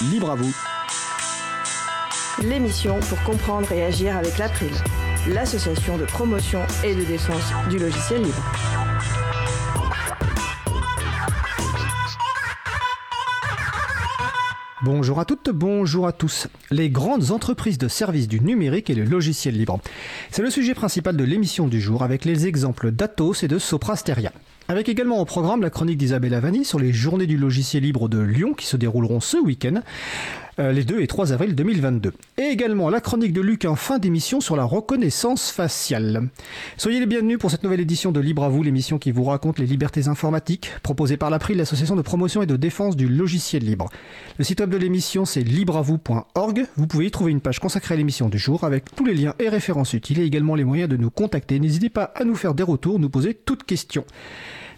Libre à vous. L'émission pour comprendre et agir avec l'April, l'association de promotion et de défense du logiciel libre. Bonjour à toutes, bonjour à tous. Les grandes entreprises de services du numérique et le logiciel libre. C'est le sujet principal de l'émission du jour avec les exemples d'Atos et de Soprasteria. Avec également au programme la chronique d'Isabelle Avani sur les journées du logiciel libre de Lyon qui se dérouleront ce week-end. Euh, les 2 et 3 avril 2022. Et également la chronique de Luc en fin d'émission sur la reconnaissance faciale. Soyez les bienvenus pour cette nouvelle édition de Libre à vous, l'émission qui vous raconte les libertés informatiques, proposée par l'April, l'association de promotion et de défense du logiciel libre. Le site web de l'émission c'est libreavou.org. Vous pouvez y trouver une page consacrée à l'émission du jour avec tous les liens et références utiles et également les moyens de nous contacter. N'hésitez pas à nous faire des retours, nous poser toutes questions.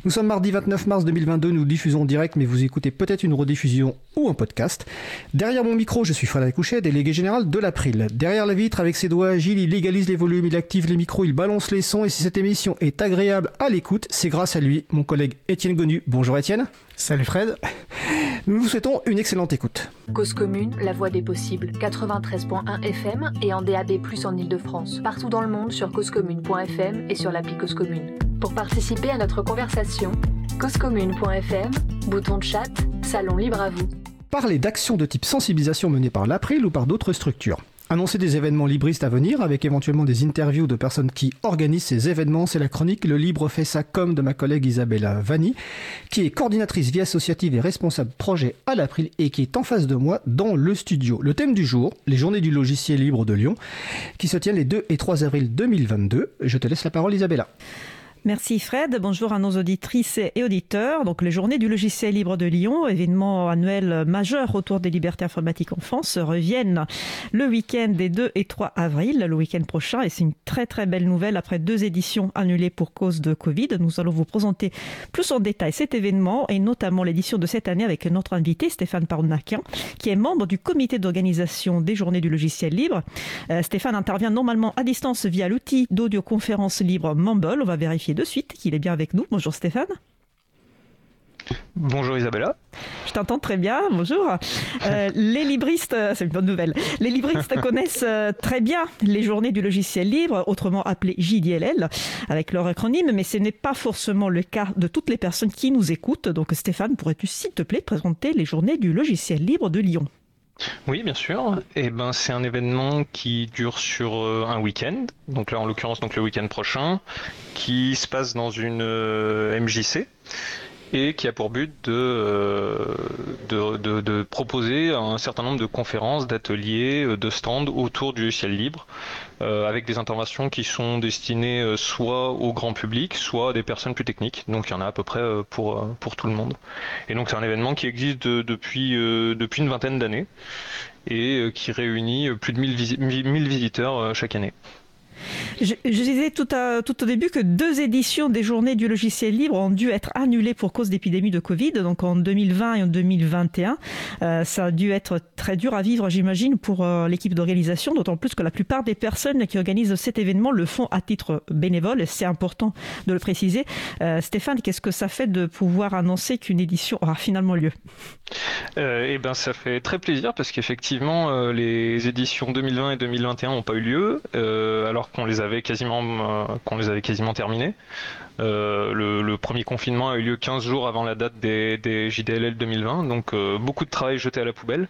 Nous sommes mardi 29 mars 2022, nous diffusons en direct, mais vous écoutez peut-être une rediffusion ou un podcast. Derrière mon micro, je suis Frédéric Couchet, délégué général de l'April. Derrière la vitre, avec ses doigts agiles, il légalise les volumes, il active les micros, il balance les sons, et si cette émission est agréable à l'écoute, c'est grâce à lui, mon collègue Étienne Gonu. Bonjour Étienne. Salut Fred. Nous vous souhaitons une excellente écoute. Cause commune, la voix des possibles, 93.1 FM et en DAB+, en Ile-de-France. Partout dans le monde sur causecommune.fm et sur l'appli Cause Commune. Pour participer à notre conversation, causecommune.fm, bouton de chat, salon libre à vous. Parler d'actions de type sensibilisation menées par l'April ou par d'autres structures. Annoncer des événements libristes à venir avec éventuellement des interviews de personnes qui organisent ces événements, c'est la chronique Le Libre fait ça comme de ma collègue Isabella Vanni, qui est coordinatrice vie associative et responsable projet à l'April et qui est en face de moi dans le studio. Le thème du jour, les journées du logiciel libre de Lyon, qui se tiennent les 2 et 3 avril 2022. Je te laisse la parole Isabella. Merci Fred. Bonjour à nos auditrices et auditeurs. Donc, les Journées du logiciel libre de Lyon, événement annuel majeur autour des libertés informatiques en France, reviennent le week-end des 2 et 3 avril, le week-end prochain. Et c'est une très très belle nouvelle après deux éditions annulées pour cause de Covid. Nous allons vous présenter plus en détail cet événement et notamment l'édition de cette année avec notre invité Stéphane Parnaquin, qui est membre du comité d'organisation des Journées du logiciel libre. Euh, Stéphane intervient normalement à distance via l'outil d'audioconférence libre Mumble. On va vérifier de suite qu'il est bien avec nous. Bonjour Stéphane. Bonjour Isabella. Je t'entends très bien, bonjour. Euh, les libristes, euh, c'est une bonne nouvelle, les libristes connaissent euh, très bien les journées du logiciel libre, autrement appelées JDLL, avec leur acronyme, mais ce n'est pas forcément le cas de toutes les personnes qui nous écoutent. Donc Stéphane, pourrais-tu s'il te plaît présenter les journées du logiciel libre de Lyon? Oui, bien sûr. Et eh ben, c'est un événement qui dure sur un week-end. Donc là, en l'occurrence, donc le week-end prochain, qui se passe dans une MJC et qui a pour but euh, de, de, proposer un certain nombre de conférences, d'ateliers, euh, de stands autour du ciel libre, euh, avec des interventions qui sont destinées soit au grand public, soit à des personnes plus techniques. Donc il y en a à peu près pour, pour tout le monde. Et donc c'est un événement qui existe depuis, depuis une vingtaine d'années et qui réunit plus de 1000 visiteurs chaque année. Je, disais tout, tout, au début que deux éditions des Journées du logiciel libre ont dû être annulées pour cause d'épidémie de Covid, donc en 2020 et en 2021. Euh, ça a dû être très dur à vivre, j'imagine, pour euh, l'équipe d'organisation, d'autant plus que la plupart des personnes qui organisent cet événement le font à titre bénévole, c'est important de le préciser. Euh, Stéphane, qu'est-ce que ça fait de pouvoir annoncer qu'une édition aura finalement lieu? Eh ben, ça fait très plaisir parce qu'effectivement, les éditions 2020 et 2021 n'ont pas eu lieu. alors qu'on les avait quasiment euh, qu'on les avait quasiment terminés. Euh, le, premier confinement a eu lieu 15 jours avant la date des, JDLL 2020, donc euh, beaucoup de travail jeté à la poubelle.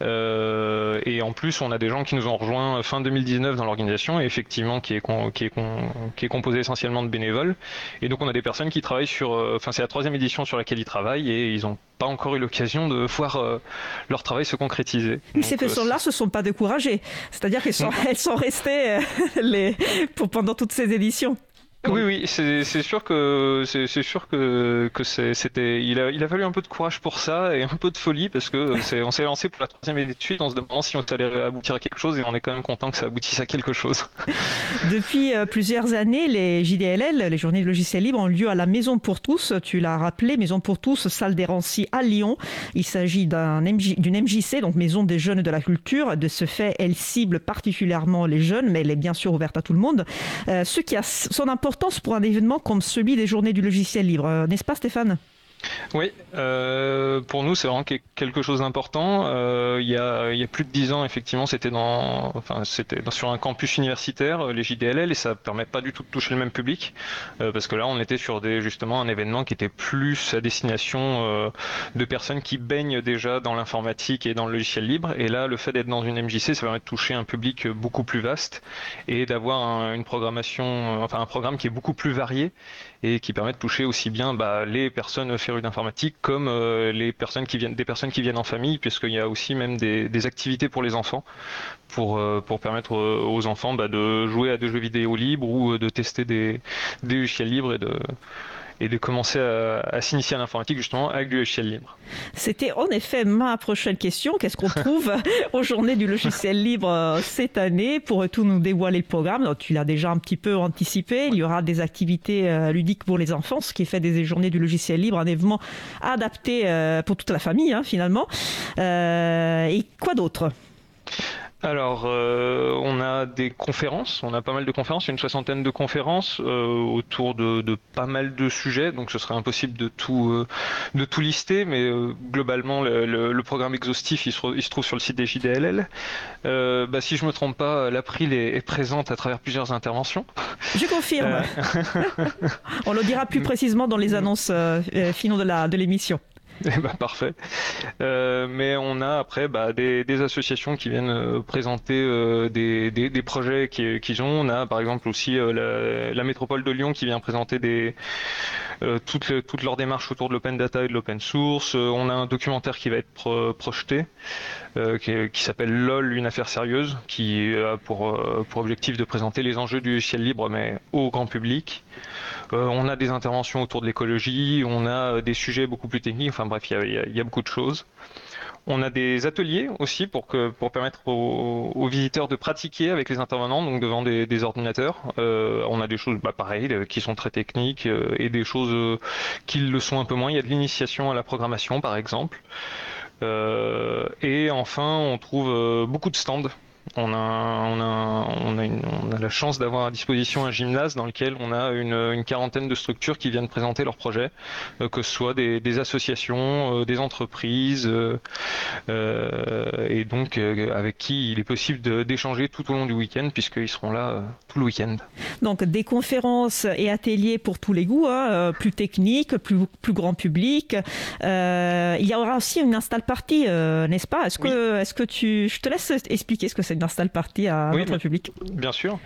et en plus, on a des gens qui nous ont rejoints fin 2019 dans l'organisation, et effectivement qui est, qui, est qui est composé essentiellement de bénévoles. Et donc on a des personnes qui travaillent sur, enfin c'est la troisième édition sur laquelle ils travaillent, et ils ont pas encore eu l'occasion de voir leur travail se concrétiser. ces personnes-là se sont pas découragées, c'est-à-dire qu'elles sont, elles sont restées les, pour, pendant toutes ces éditions. Oui, oui, c'est sûr que c'est sûr que, c'était il a, il a fallu un peu de courage pour ça et un peu de folie parce que on s'est lancé pour la troisième année de suite en se demandant si on allait aboutir à quelque chose et on est quand même content que ça aboutisse à quelque chose. Depuis euh, plusieurs années, les JDLL, les Journées de logiciel libre, ont lieu à la Maison pour tous. Tu l'as rappelé, Maison pour tous, salle des Rancy à Lyon. Il s'agit d'une MJC, donc Maison des jeunes de la culture. De ce fait, elle cible particulièrement les jeunes, mais elle est bien sûr ouverte à tout le monde. Euh, ce qui a son importance pour un événement comme celui des journées du logiciel libre, euh, n'est-ce pas Stéphane? Oui, euh, pour nous, c'est vraiment quelque chose d'important. Euh, il, y a, il y a plus de dix ans, effectivement, c'était dans, enfin, c'était sur un campus universitaire, les JDLL, et ça permet pas du tout de toucher le même public, parce que là, on était sur des, justement un événement qui était plus à destination de personnes qui baignent déjà dans l'informatique et dans le logiciel libre. Et là, le fait d'être dans une MJC, ça permet de toucher un public beaucoup plus vaste et d'avoir une programmation, enfin un programme qui est beaucoup plus varié et qui permet de toucher aussi bien bah, les personnes férues d'informatique comme euh, les personnes qui viennent, des personnes qui viennent en famille, puisqu'il y a aussi même des, activités pour les enfants, pour, euh, pour permettre euh, aux enfants bah, de jouer à des jeux vidéo libres ou de tester des, des logiciels libres et de et de commencer à, s'initier à l'informatique justement avec du logiciel libre. C'était en effet ma prochaine question. Qu'est-ce qu'on trouve aux journées du logiciel libre euh, cette année Pour tout nous dévoiler le programme, tu l'as déjà un petit peu anticipé. Il y aura des activités euh, ludiques pour les enfants, ce qui fait des journées du logiciel libre un événement adapté euh, pour toute la famille hein, finalement. et quoi d'autre? Alors, euh, on a des conférences, on a pas mal de conférences, une soixantaine de conférences euh, autour de, pas mal de sujets, donc ce serait impossible de tout, euh, de tout lister, mais globalement, le, programme exhaustif, il se, trouve sur le site des JDLL. Bah, si je me trompe pas, l'April est, est, présente à travers plusieurs interventions. Je confirme. on le dira plus précisément dans les annonces finaux de l'émission. Eh ben, parfait. Euh, mais on a après bah, des, associations qui viennent euh, présenter euh, des, projets qu'ils ont. On a par exemple aussi la, métropole de Lyon qui vient présenter des, leurs démarches autour de l'open data et de l'open source. on a un documentaire qui va être projeté qui, s'appelle LOL, une affaire sérieuse, qui a pour, pour objectif de présenter les enjeux du ciel libre mais au grand public. Euh, on a des interventions autour de l'écologie, on a euh, des sujets beaucoup plus techniques, enfin bref, il y, a, beaucoup de choses. On a des ateliers aussi pour, que, pour permettre aux, visiteurs de pratiquer avec les intervenants, donc devant des, ordinateurs. Euh, on a des choses bah, pareilles qui sont très techniques et des choses qui le sont un peu moins. Il y a de l'initiation à la programmation par exemple. et enfin, on trouve beaucoup de stands on a, on a, on a, on a la chance d'avoir à disposition un gymnase dans lequel on a une, une quarantaine de structures qui viennent présenter leurs projets, euh, que ce soit des, des associations, euh, des entreprises, euh, et donc avec qui il est possible d'échanger tout au long du week-end, puisqu'ils seront là tout le week-end. Donc des conférences et ateliers pour tous les goûts, hein, plus techniques, plus, plus grand public. il y aura aussi une install party, n'est-ce pas? Est-ce que, est-ce que tu, je te laisse expliquer ce que c'est? D'install party à notre public Bien sûr.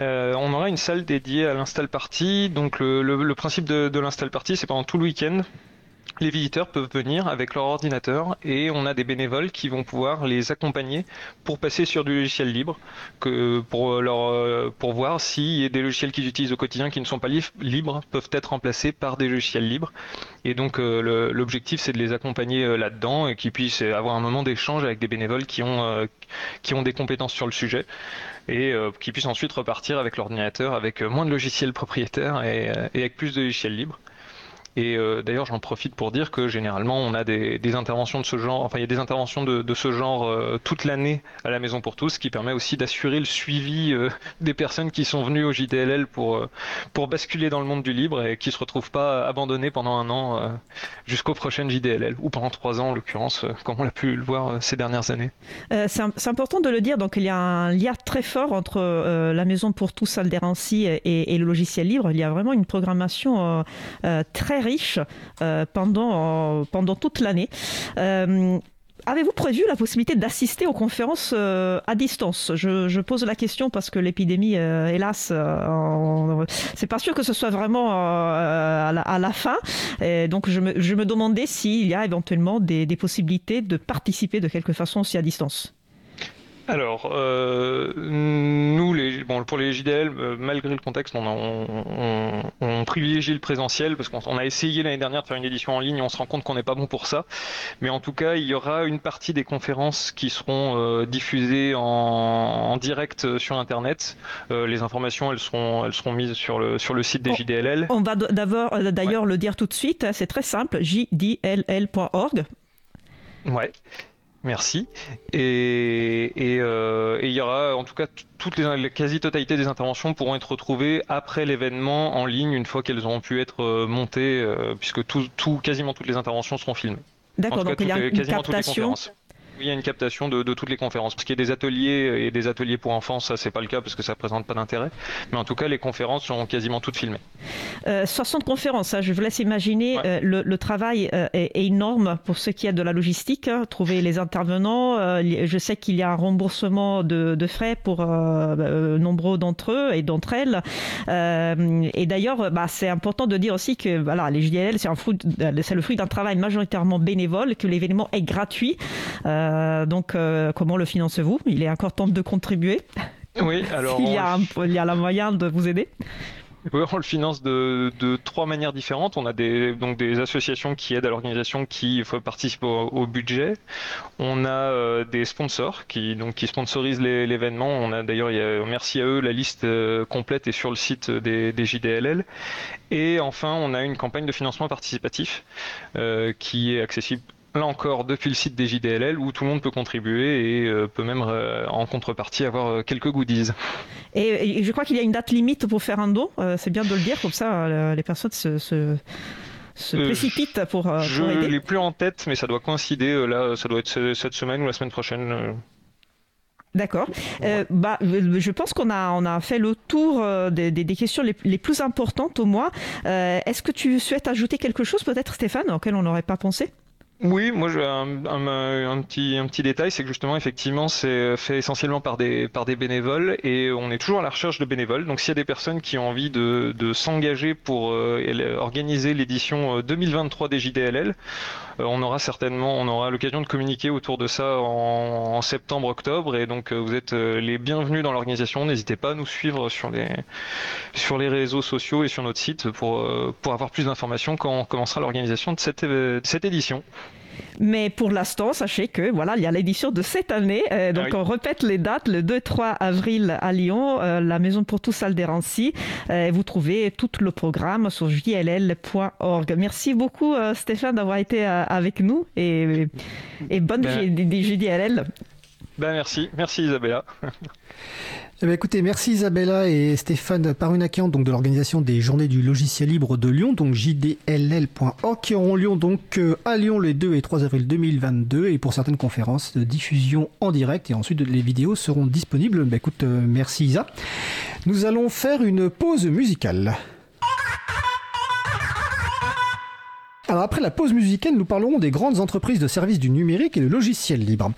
Euh, on aura une salle dédiée à l'install party. Donc le, principe de, de l'install party, c'est pendant tout le week-end les visiteurs peuvent venir avec leur ordinateur et on a des bénévoles qui vont pouvoir les accompagner pour passer sur du logiciel libre, pour, leur, euh, pour voir si des logiciels qu'ils utilisent au quotidien qui ne sont pas libres peuvent être remplacés par des logiciels libres. Et donc euh, l'objectif c'est de les accompagner euh, là-dedans et qu'ils puissent avoir un moment d'échange avec des bénévoles qui ont, des compétences sur le sujet et qui puissent ensuite repartir avec l'ordinateur avec moins de logiciels propriétaires et avec plus de logiciels libres. Et euh, d'ailleurs, j'en profite pour dire que généralement, on a des, interventions de ce genre, enfin, il y a des interventions de, ce genre euh, toute l'année à la Maison pour tous, ce qui permet aussi d'assurer le suivi euh, des personnes qui sont venues au JDLL pour, pour basculer dans le monde du libre et qui se retrouvent pas abandonnées pendant un an jusqu'au prochain JDLL, ou pendant trois ans en l'occurrence, comme on l'a pu le voir ces dernières années. c'est important de le dire, donc il y a un lien très fort entre la Maison pour tous, Alderancy, et, le logiciel libre. Il y a vraiment une programmation très riche euh, pendant, toute l'année. Euh, avez-vous prévu la possibilité d'assister aux conférences euh, à distance? Je, pose la question parce que l'épidémie, hélas, c'est pas sûr que ce soit vraiment à la, fin. Et donc je me, je me demandais s'il y a éventuellement des, des possibilités de participer de quelque façon aussi à distance. Alors, euh, nous, les, bon, pour les JDL, euh, malgré le contexte, on, privilégie le présentiel parce qu'on a essayé l'année dernière de faire une édition en ligne et on se rend compte qu'on n'est pas bon pour ça. Mais en tout cas, il y aura une partie des conférences qui seront euh, diffusées en, direct sur Internet. les informations, elles seront, elles seront mises sur le, sur le site des JDLL. On va d'ailleurs le dire tout de suite, c'est très simple, jdll.org. Ouais. Merci. Et, euh, et, il y aura, en tout cas, toutes les, la quasi-totalité des interventions pourront être retrouvées après l'événement en ligne une fois qu'elles auront pu être euh, montées, euh, puisque tout, tout, quasiment toutes les interventions seront filmées. D'accord, donc il y a une captation il y a une captation de, toutes les conférences. Parce qu'il y a des ateliers et des ateliers pour enfants, ça c'est pas le cas parce que ça présente pas d'intérêt. Mais en tout cas, les conférences sont quasiment toutes filmées. 60 euh, conférences, hein, je vous laisse imaginer. Euh, le, travail euh, est, énorme pour ce qui est de la logistique. Hein. trouver les intervenants. je sais qu'il y a un remboursement de, frais pour nombreux d'entre eux et d'entre elles. et d'ailleurs, bah, c'est important de dire aussi que voilà, les JDL, c'est le fruit d'un travail majoritairement bénévole, que l'événement est gratuit. Euh, donc, euh, comment le financez-vous? Il est encore temps de contribuer. Oui, alors. il, y a il y a la moyen de vous aider oui, on le finance de, de, trois manières différentes. On a des, donc des associations qui aident à l'organisation qui participent au, au, budget. On a euh, des sponsors qui, donc, qui sponsorisent l'événement. On a d'ailleurs, merci à eux, la liste complète est sur le site des, des JDLL. Et enfin, on a une campagne de financement participatif euh, qui est accessible là encore depuis le site des JDLL où tout le monde peut contribuer et euh, peut même euh, en contrepartie avoir euh, quelques goodies. Et, je crois qu'il y a une date limite pour faire un don, c'est bien de le dire, comme ça les personnes se, se, précipitent pour, je aider. Je l'ai plus en tête, mais ça doit coïncider, là ça doit être cette semaine ou la semaine prochaine. D'accord. bah, je pense qu'on a, on a fait le tour des, des, questions les, les, plus importantes au moins. Est-ce que tu souhaites ajouter quelque chose peut-être Stéphane, auquel on n'aurait pas pensé? Oui, moi un, un, petit, détail, c'est que justement effectivement c'est fait essentiellement par des, par des bénévoles et on est toujours à la recherche de bénévoles. Donc s'il y a des personnes qui ont envie de, s'engager pour euh, organiser l'édition 2023 euh, des JDLL, euh, on aura certainement, on aura l'occasion de communiquer autour de ça en, septembre-octobre et donc vous êtes les bienvenus dans l'organisation. N'hésitez pas à nous suivre sur les, réseaux sociaux et sur notre site pour, pour avoir plus d'informations quand on commencera l'organisation de cette, de cette édition. Mais pour l'instant, sachez que voilà, il y a l'édition de cette année. Euh, donc ah on répète les dates le 2-3 avril à Lyon, euh, la Maison pour tous salle des Euh, vous trouvez tout le programme sur jll.org. Merci beaucoup Stéphane d'avoir été avec nous et, et bonne ben, JDLL. Ben merci, merci Isabella. Eh bien, écoutez, merci Isabella et Stéphane Parunakian donc de l'organisation des Journées du logiciel libre de Lyon, donc jdll.org, qui auront lieu donc euh, à Lyon les 2 et 3 avril 2022 et pour certaines conférences de diffusion en direct et ensuite les vidéos seront disponibles. Ben, écoute, euh, merci Isa. Nous allons faire une pause musicale. Alors après la pause musicale, nous parlerons des grandes entreprises de services du numérique et le logiciel libre.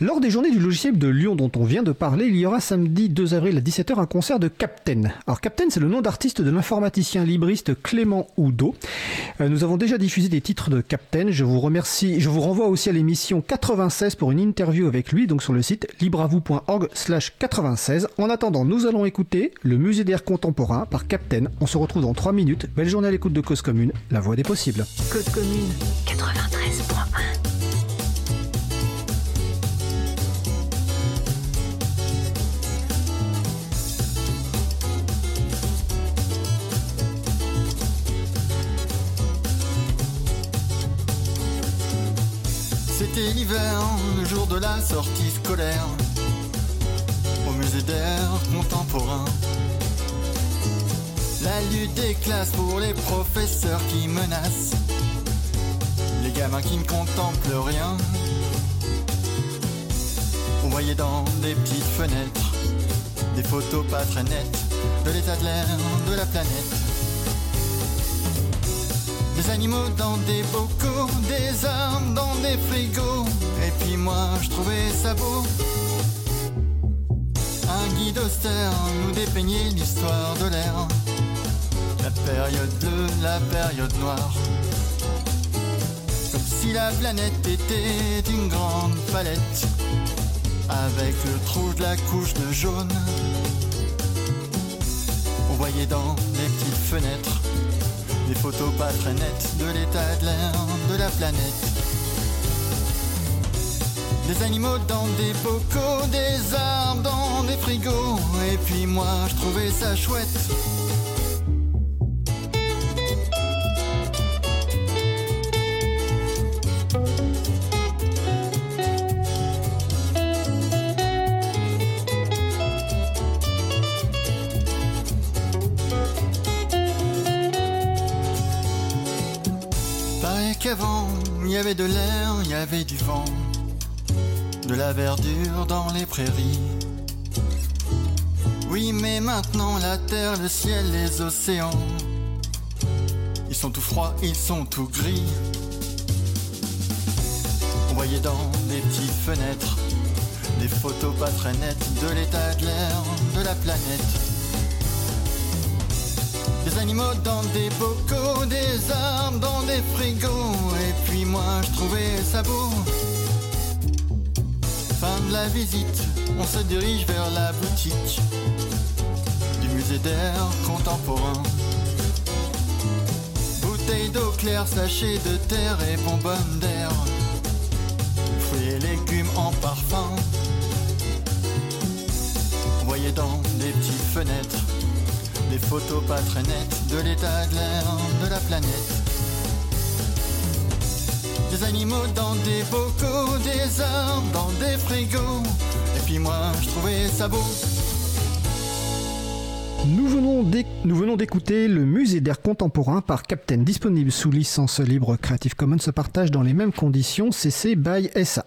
Lors des journées du logiciel de Lyon dont on vient de parler, il y aura samedi 2 avril à 17h un concert de Captain. Alors Captain, c'est le nom d'artiste de l'informaticien libriste Clément Oudot. Euh, nous avons déjà diffusé des titres de Captain. Je vous remercie. Je vous renvoie aussi à l'émission 96 pour une interview avec lui, donc sur le site libravou.org slash 96. En attendant, nous allons écouter le musée d'air contemporain par Captain. On se retrouve dans 3 minutes. Belle journée à l'écoute de Cause Commune, la voix des possibles. Cause Commune 93.1 C'était l'hiver, le jour de la sortie scolaire, au musée d'air contemporain. La lutte des classes pour les professeurs qui menacent les gamins qui ne contemplent rien. On voyait dans des petites fenêtres des photos pas très nettes de l'état de l'air de la planète. Des animaux dans des bocaux, des armes dans des frigos. Et puis moi, je trouvais ça beau. Un guide austère nous dépeignait l'histoire de l'air. Période bleue, la période noire. Comme si la planète était une grande palette avec le trou de la couche de jaune. On voyait dans les petites fenêtres des photos pas très nettes de l'état de l'air de la planète. Des animaux dans des bocaux, des arbres dans des frigos. Et puis moi je trouvais ça chouette avait de l'air, il y avait du vent, de la verdure dans les prairies. Oui, mais maintenant la terre, le ciel, les océans, ils sont tout froids, ils sont tout gris. On voyait dans des petites fenêtres des photos pas très nettes de l'état de l'air de la planète. Des animaux dans des bocaux, des arbres dans des frigos, puis moi je trouvais ça beau. Fin de la visite, on se dirige vers la boutique du musée d'air contemporain. Bouteilles d'eau claire, sachets de terre et bonbonnes d'air. Fruits et légumes en parfum. Voyait dans des petites fenêtres des photos pas très nettes de l'état de l'air de la planète. Des animaux dans des bocaux, des arbres dans des frigos. Et puis moi, je trouvais ça beau. Nous venons d'écouter le musée d'art contemporain par Captain disponible sous licence libre Creative Commons se partage dans les mêmes conditions CC by SA.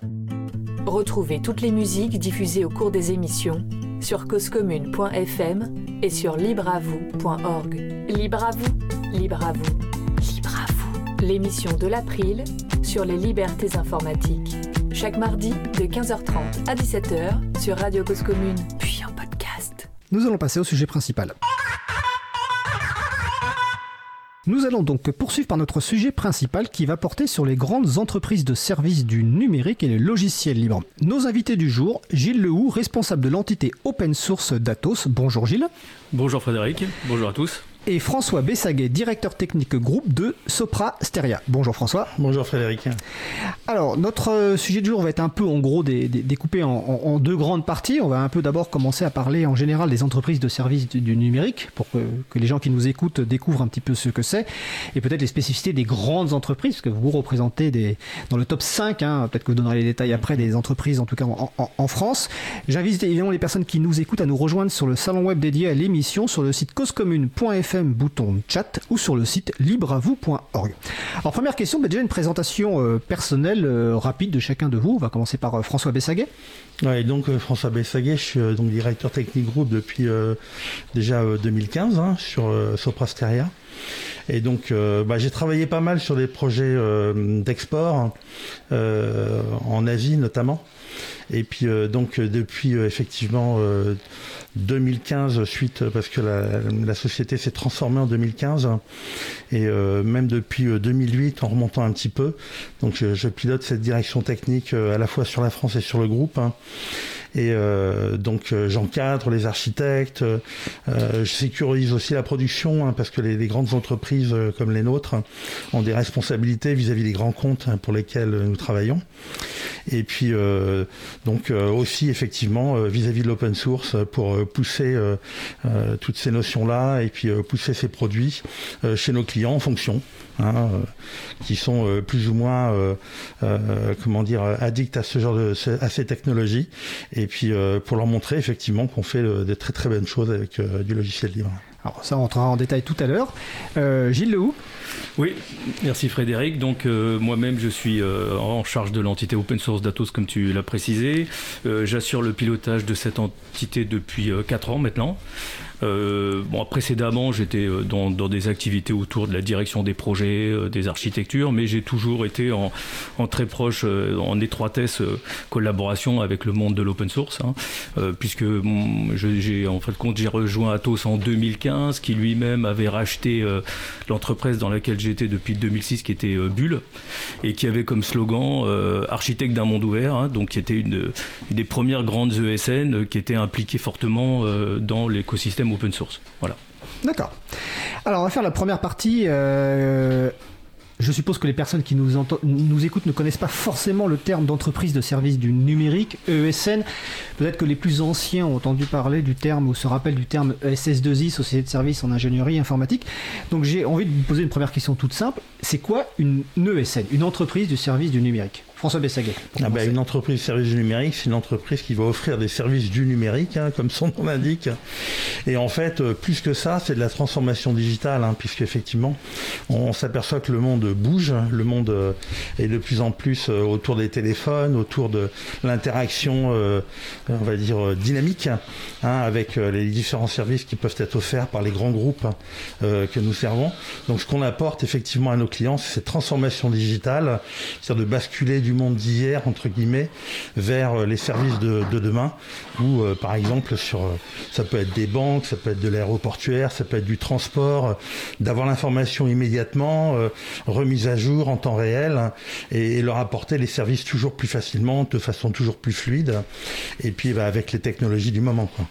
Retrouvez toutes les musiques diffusées au cours des émissions sur causecommune.fm et sur libreavoue.org. Libre à vous, libre à vous, libre à vous. L'émission de l'April sur les libertés informatiques. Chaque mardi de 15h30 à 17h sur Radio Cause Commune, puis en podcast. Nous allons passer au sujet principal. Nous allons donc poursuivre par notre sujet principal qui va porter sur les grandes entreprises de services du numérique et les logiciels libres. Nos invités du jour, Gilles Lehoux, responsable de l'entité open source d'Atos. Bonjour Gilles. Bonjour Frédéric, bonjour à tous. Et François Bessaguet, directeur technique groupe de Sopra Steria. Bonjour François. Bonjour Frédéric. Alors, notre euh, sujet du jour va être un peu, en gros, dé- dé- découpé en, en- en deux grandes parties. On va un peu d'abord commencer à parler en général des entreprises de services du, du numérique, pour que, que les gens qui nous écoutent découvrent un petit peu ce que c'est, et peut-être les spécificités des grandes entreprises, parce que vous représentez des, dans le top 5, hein, peut-être que vous donnerez les détails après, des entreprises, en tout cas en, en- France. J'invite évidemment les personnes qui nous écoutent à nous rejoindre sur le salon web dédié à l'émission, sur le site bouton chat, ou sur le site libreavou.org. Alors première question, déjà une présentation euh, personnelle euh, rapide de chacun de vous. On va commencer par euh, François Bessaguet. Ouais, donc François Bessaguet, je suis donc directeur technique groupe depuis déjà euh, 2015 hein, sur Soprasteria. Et donc bah, j'ai travaillé pas mal sur des projets d'export hein, en Asie notamment. Et puis donc depuis effectivement 2015 suite euh, parce que la, société s'est transformée en 2015 hein, et euh, même depuis euh, 2008 en remontant un petit peu. Donc je, je pilote cette direction technique euh, à la fois sur la France et sur le groupe. hein. Et euh, donc euh, j'encadre les architectes, euh, je sécurise aussi la production hein, parce que les, les grandes entreprises euh, comme les nôtres hein, ont des responsabilités vis-à-vis des grands comptes hein, pour lesquels euh, nous travaillons. Et puis euh, donc euh, aussi effectivement euh, vis-à-vis de l'open source euh, pour euh, pousser euh, euh, toutes ces notions-là et puis euh, pousser ces produits euh, chez nos clients en fonction. Hein, euh, qui sont euh, plus ou moins euh, euh, comment dire addicts à ce genre de à ces technologies et puis euh, pour leur montrer effectivement qu'on fait euh, des très très bonnes choses avec euh, du logiciel libre. Alors ça, on entrera en détail tout à l'heure. Euh, Gilles Lehoux. Oui, merci Frédéric. Donc euh, moi-même je suis euh, en charge de l'entité open source d'Atos comme tu l'as précisé. Euh, J'assure le pilotage de cette entité depuis 4 ans maintenant. Euh, bon, précédemment, j'étais euh, dans, des activités autour de la direction des projets, euh, des architectures, mais j'ai toujours été en, très proche, en étroitesse collaboration avec le monde de l'open source, hein, puisque je- j'ai en fait compte j'ai rejoint Atos en 2015, qui lui-même avait racheté l'entreprise dans laquelle j'étais depuis 2006, qui était Bulle, et qui avait comme slogan architecte d'un monde ouvert, hein, donc qui était une, des premières grandes ESN qui était impliquée fortement dans l'écosystème open source. D'accord. Alors, on va faire la première partie. euh, Je suppose que les personnes qui nous, nous écoutent ne connaissent pas forcément le terme d'entreprise de service du numérique, ESN. Peut-être que les plus anciens ont entendu parler du terme ou se rappellent du terme E SS2I, Société de services en ingénierie informatique. Donc j'ai envie de vous poser une première question toute simple. C'est quoi une ESN, une entreprise du service du numérique? François Bessaguet. Ah bah, une entreprise de services du numérique, c'est une entreprise qui va offrir des services du numérique, hein, comme son nom l'indique. Et en fait, euh, plus que ça, c'est de la transformation digitale, hein, puisqu'effectivement, on, on s'aperçoit que le monde bouge, le monde euh, est de plus en plus euh, autour des téléphones, autour de l'interaction, on va dire, dynamique, hein, avec les différents services qui peuvent être offerts par les grands groupes que nous servons. Donc ce qu'on apporte effectivement à nos clients, c'est cette transformation digitale, c'est-à-dire de basculer du monde d'hier, entre guillemets, vers euh, les services de, de demain, où euh, par exemple, sur, euh, ça peut être des banques, ça peut être de l'aéroportuaire, ça peut être du transport, euh, d'avoir l'information immédiatement, euh, remise à jour en temps réel, hein, et, et leur apporter les services toujours plus facilement, de façon toujours plus fluide, et puis bah, avec les technologies du moment. Quoi.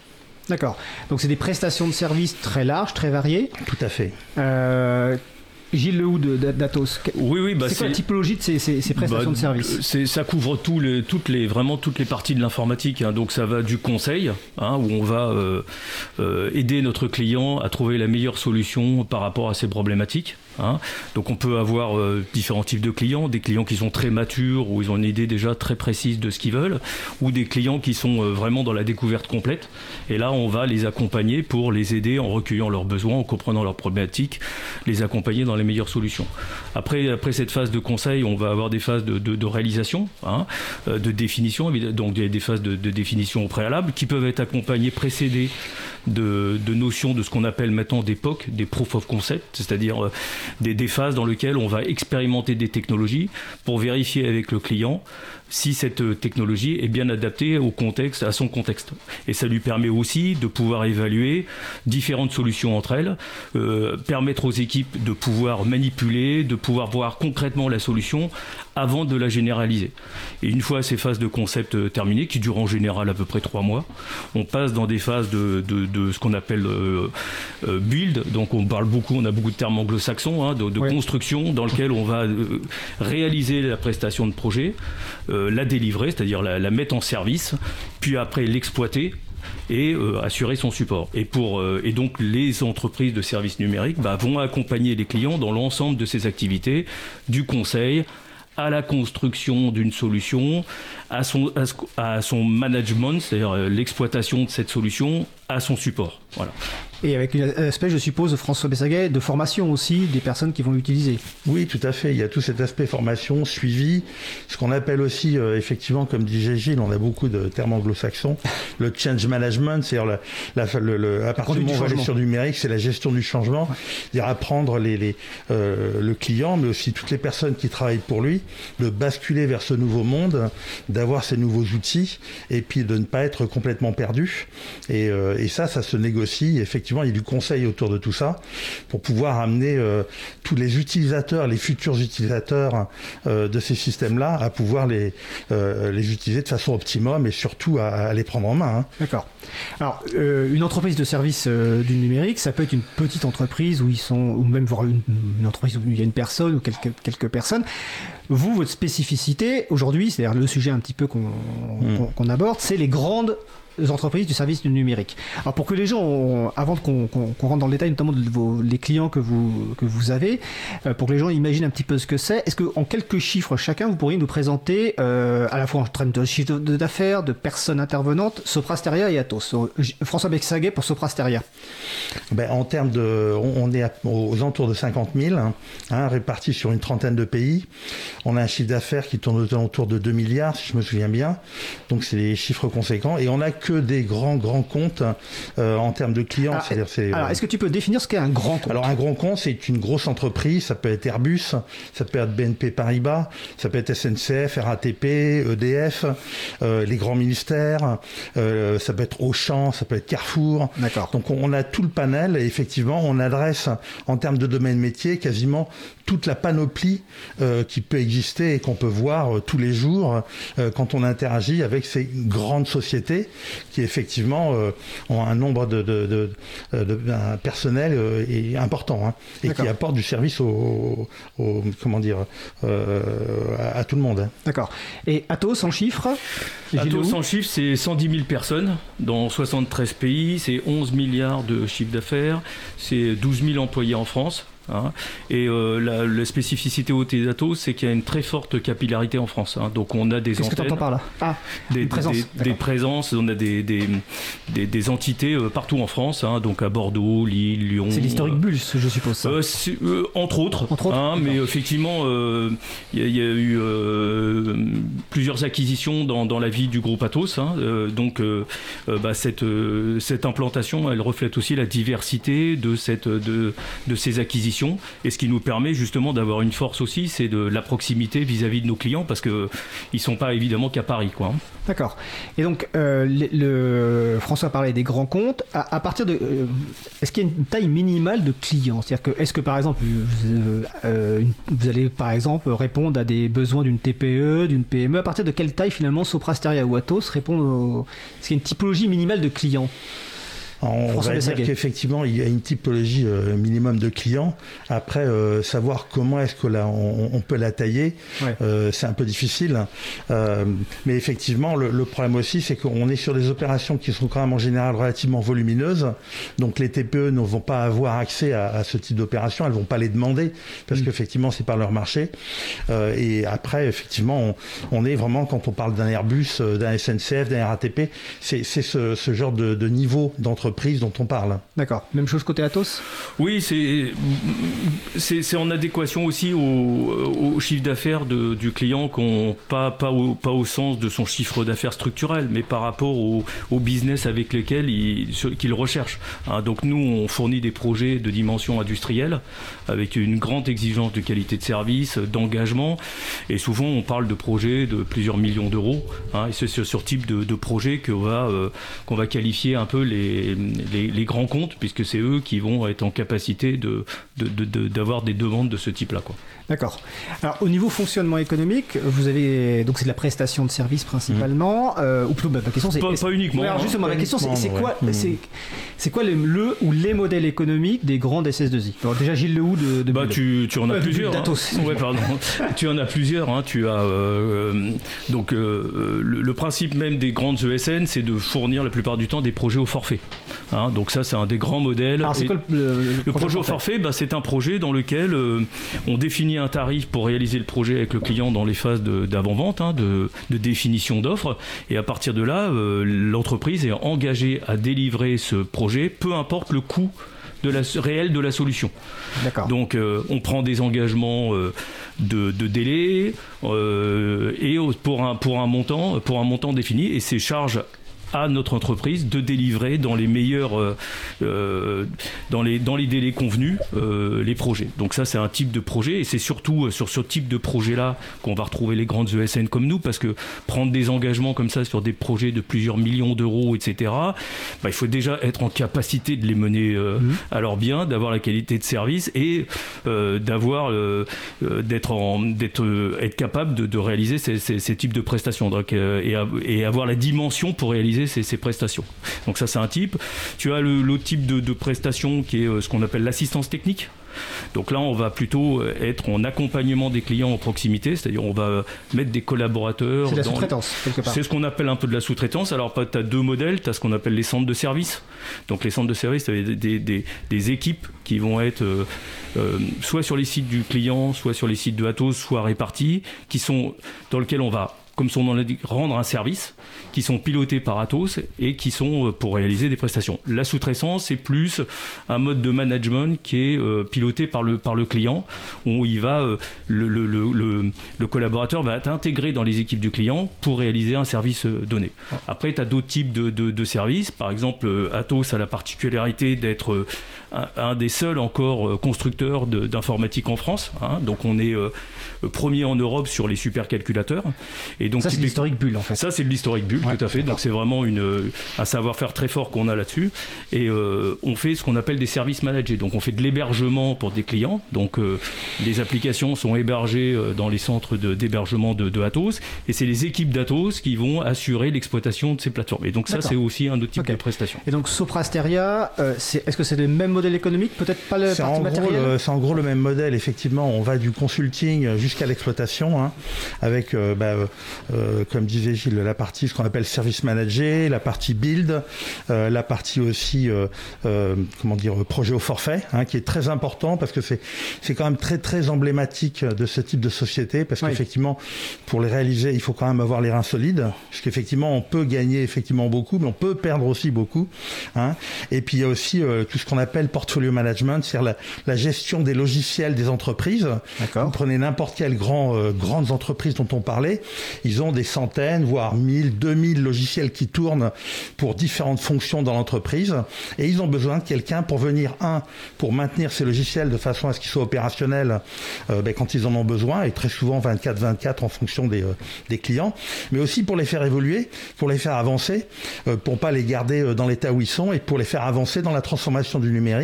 D'accord. Donc c'est des prestations de services très larges, très variées. Tout à fait. Euh, Gilles Lehoux d'Atos. Oui, oui, bah c'est quoi la typologie de ces, ces- ces prestations Bah, de services c'est- Ça couvre les, toutes les, vraiment toutes les parties de l'informatique. hein. Donc ça va du conseil, hein, où on va euh, euh, aider notre client à trouver la meilleure solution par rapport à ses problématiques. Hein. Donc on peut avoir euh, différents types de clients, des clients qui sont très matures, où ils ont une idée déjà très précise de ce qu'ils veulent, ou des clients qui sont euh, vraiment dans la découverte complète. Et là, on va les accompagner pour les aider en recueillant leurs besoins, en comprenant leurs problématiques, les accompagner dans les meilleures solutions. Après, après cette phase de conseil, on va avoir des phases de, réalisation, hein, euh, de définition, donc des, des phases de, de définition au préalable qui peuvent être accompagnées, précédées de, notions de ce qu'on appelle maintenant POC, des Proof of Concept, c'est-à-dire euh, des, des phases dans lesquelles on va expérimenter des technologies pour vérifier avec le client si cette euh, technologie est bien adaptée au contexte, à son contexte. Et ça lui permet aussi de pouvoir évaluer différentes solutions entre elles, euh, permettre aux équipes de pouvoir manipuler, de pouvoir voir concrètement la solution avant de la généraliser. Et une fois ces phases de concept euh, terminées, qui durent en général à peu près trois mois, on passe dans des phases de, de- de ce qu'on appelle euh, euh, build. Donc on parle beaucoup, on a beaucoup de termes anglo-saxons, hein, de, de Ouais. construction, dans lequel on va réaliser la prestation de projet, euh, la délivrer, c'est-à-dire la, la mettre en service, puis après l'exploiter et euh, assurer son support. Et, pour, euh, et donc les entreprises de services numériques bah, vont accompagner les clients dans l'ensemble de ces activités, du conseil à la construction d'une solution, à son, à ce- à son management, c'est-à-dire euh, l'exploitation de cette solution, à son support. Voilà. Et avec un aspect, je suppose, François Bessaguet, de formation aussi des personnes qui vont l'utiliser. Oui, tout à fait. Il y a tout cet aspect formation, suivi, ce qu'on appelle aussi, euh, effectivement, comme disait Gilles, on a beaucoup de termes anglo-saxons, le change management, c'est-à-dire la, la- le, le- à partir du moment où on va sur du numérique, c'est la gestion du changement, c'est-à-dire apprendre les, les, euh, le client, mais aussi toutes les personnes qui travaillent pour lui, de basculer vers ce nouveau monde, d'avoir ces nouveaux outils, et puis de ne pas être complètement perdu. Et, euh, et ça, ça se négocie. Effectivement, il y a du conseil autour de tout ça pour pouvoir amener euh, tous les utilisateurs, les futurs utilisateurs euh, de ces systèmes-là à pouvoir les, les utiliser de façon optimum et surtout à, les prendre en main. hein. D'accord. Alors, une entreprise de service du numérique, ça peut être une petite entreprise où ils sont, ou même voir une, une entreprise où il y a une personne ou quelques, quelques personnes. Vous, votre spécificité aujourd'hui, c'est-à-dire le sujet un petit peu qu'on qu'on- qu'on aborde, c'est les grandes entreprises du service du numérique. Alors pour que les gens, avant qu'on rentre dans le détail, notamment de les clients que vous, que vous avez, euh, pour que les gens imaginent un petit peu ce que c'est, est-ce qu'en quelques chiffres chacun, vous pourriez nous présenter euh, à la fois en termes de chiffre d'affaires, de personnes intervenantes, Soprasteria et Atos? J- François Bexaguet pour Soprasteria. Ben, en termes de, on, est aux alentours de 50 000, hein, hein, répartis sur une trentaine de pays. On a un chiffre d'affaires qui tourne aux alentours de 2 milliards, si je me souviens bien. Donc c'est des chiffres conséquents. Et on n'a que des grands, grands comptes euh, en termes de clients. Alors, c'est, Alors, euh, est-ce que tu peux définir ce qu'est un grand compte? Alors un grand compte, c'est une grosse entreprise, ça peut être Airbus, ça peut être BNP Paribas, ça peut être SNCF, RATP, EDF, euh, les grands ministères, euh, ça peut être Auchan, ça peut être Carrefour. D'accord. Donc on, on a tout le panel et effectivement on adresse en termes de domaine métier quasiment toute la panoplie euh, qui peut exister et qu'on peut voir euh, tous les jours euh, quand on interagit avec ces grandes sociétés qui effectivement euh, ont un nombre de, de, de, de- de- un personnel euh, et important hein, et qui D'accord. apporte du service au, au- comment dire euh, à, à tout le monde. hein. D'accord. Et Atos en chiffres Atos en chiffres, c'est 110 000 personnes dans 73 pays, c'est 11 milliards de chiffre d'affaires, c'est 12 000 employés en France. Hein. Et la, spécificité au Atos, c'est qu'il y a une très forte capillarité en France. Hein. Donc on a des Qu'est-ce que tu par là ah, des, des, présences, on a des, des, entités partout en France, hein. donc à Bordeaux, Lille, Lyon. C'est l'historique Bulls, je suppose. entre autres. Entre autres mais effectivement, il y, a eu plusieurs acquisitions dans, dans, la vie du groupe Atos. donc bah, cette, cette implantation, elle reflète aussi la diversité de, cette, de, de ces acquisitions. Et ce qui nous permet justement d'avoir une force aussi, c'est de la proximité vis-à-vis de nos clients, parce qu'ils ne sont pas évidemment qu'à Paris. Quoi. D'accord. Et donc, euh, François parlait des grands comptes. À, partir de. Euh, est-ce qu'il y a une taille minimale de clients? C'est-à-dire que, est-ce que par exemple, vous, euh, allez par exemple répondre à des besoins d'une TPE, d'une PME À partir de quelle taille finalement Soprasteria ou Atos répondent Est-ce qu'il y a une typologie minimale de clients? On va dire qu'effectivement, il y a une typologie euh, minimum de clients. Après, euh, savoir comment est-ce que là, on, peut la tailler, euh, c'est un peu difficile. mais effectivement, le, problème aussi, c'est qu'on est sur des opérations qui sont quand même en général relativement volumineuses. Donc les TPE ne vont pas avoir accès à, ce type d'opération, elles vont pas les demander parce mm. qu'effectivement, c'est par leur marché. et après, effectivement, on, est vraiment, quand on parle d'un Airbus, d'un SNCF, d'un RATP, c'est ce, ce, genre de, de niveau d'entreprise dont on parle. D'accord. Même chose côté Atos? Oui, c'est en adéquation aussi au, chiffre d'affaires du client, pas, pas, au, pas au sens de son chiffre d'affaires structurel, mais par rapport au, business avec lequel il, recherche. Hein, donc nous, on fournit des projets de dimension industrielle avec une grande exigence de qualité de service, d'engagement, et souvent on parle de projets de plusieurs millions d'euros. Hein, et c'est sur ce type de, de projet qu'on va, euh, qu'on va qualifier un peu les, les, grands comptes, puisque c'est eux qui vont être en capacité d'avoir de, de, des demandes de ce type-là. D'accord. Alors au niveau fonctionnement économique, vous avez donc c'est de la prestation de services principalement, mmh. euh, ou plutôt bah, la question c'est pas, uniquement. alors, justement la question c'est quoi mmh. c'est quoi le, le, ou les modèles économiques des grandes SS2I Alors déjà Gilles Lehoux de, de bah, tu, tu, en as euh, plusieurs. Hein. Ouais, pardon. tu en as plusieurs. Hein. Tu as euh, donc le, le, principe même des grandes ESN, c'est de fournir la plupart du temps des projets au forfait. Hein, donc ça, c'est un des grands modèles. le, projet, au forfait, bah, c'est un projet dans lequel euh, on définit un tarif pour réaliser le projet avec le client dans les phases d'avant-vente, hein, de, définition d'offres. Et à partir de là, euh, l'entreprise est engagée à délivrer ce projet, peu importe le coût de la, réel de la solution. Donc euh, on prend des engagements de, délai et pour un, pour un montant pour un montant défini et ces charges à notre entreprise de délivrer dans les meilleurs, euh, euh, dans, les, dans les délais convenus, euh, les projets. Donc ça, c'est un type de projet et c'est surtout sur ce type de projet-là qu'on va retrouver les grandes ESN comme nous parce que prendre des engagements comme ça sur des projets de plusieurs millions d'euros, etc., bah, il faut déjà être en capacité de les mener mmh. à leur bien, d'avoir la qualité de service et d'avoir d'être d'être être capable de, réaliser ces, ces, types de prestations donc, et, et avoir la dimension pour réaliser ces, prestations. Donc ça c'est un type. Tu as l'autre type de, de prestation qui est euh, ce qu'on appelle l'assistance technique. Donc là, on va plutôt euh, être en accompagnement des clients en proximité, c'est-à-dire on va mettre des collaborateurs. C'est la sous-traitance, quelque part. C'est ce qu'on appelle un peu de la sous-traitance. Alors, tu as deux modèles. Tu as ce qu'on appelle les centres de service. Donc, les centres de service, tu des, des, des, équipes qui vont être euh, soit sur les sites du client, soit sur les sites de Atos, soit réparties, qui sont dans lesquels on va comme son nom rendre un service, qui sont pilotés par Atos et qui sont euh, pour réaliser des prestations. La sous-traitance, c'est plus un mode de management qui est euh, piloté par le, client, où il va, euh, le, collaborateur va être intégré dans les équipes du client pour réaliser un service donné. Après, tu as d'autres types de, de, de, services. Par exemple, Atos a la particularité d'être un, des seuls encore constructeurs d'informatique en France. Hein. donc on est premier en Europe sur les supercalculateurs. Et donc, ça, c'est l'historique bulle, en fait. Ça, c'est l'historique bulle, tout à fait. Donc, c'est vraiment une, un savoir-faire très fort qu'on a là-dessus. Et euh, on fait ce qu'on appelle des services managés. Donc, on fait de l'hébergement pour des clients. Donc, euh, les applications sont hébergées euh, dans les centres d'hébergement de, de, Atos. Et c'est les équipes d'Atos qui vont assurer l'exploitation de ces plateformes. Et donc, ça, c'est aussi un autre type de prestation. Et donc, Soprasteria, est-ce que c'est le même modèle économique, peut-être pas le C'est partie en, gros, le- c'est en gros le même modèle. Effectivement, on va du consulting jusqu'à l'exploitation, hein, avec, euh, bah, euh, comme disait Gilles, la partie ce qu'on appelle service manager, la partie build, euh, la partie aussi, comment dire, projet au forfait, hein, qui est très important parce que c'est c'est quand même très très emblématique de ce type de société, parce Oui. qu'effectivement, pour les réaliser, il faut quand même avoir les reins solides, parce qu'effectivement, on peut gagner effectivement beaucoup, mais on peut perdre aussi beaucoup. Hein. Et puis il y a aussi tout ce qu'on appelle portfolio management, c'est-à-dire la, la gestion des logiciels des entreprises. Vous prenez n'importe quelle grand, euh, grandes entreprises dont on parlait, ils ont des centaines, voire 1000, 2000 logiciels qui tournent pour différentes fonctions dans l'entreprise, et ils ont besoin de quelqu'un pour venir, un, pour maintenir ces logiciels de façon à ce qu'ils soient opérationnels euh, ben, quand ils en ont besoin, et très souvent 24-24 en fonction des, euh, des clients, mais aussi pour les faire évoluer, pour les faire avancer, pour pas les garder dans l'état où ils sont, et pour les faire avancer dans la transformation du numérique.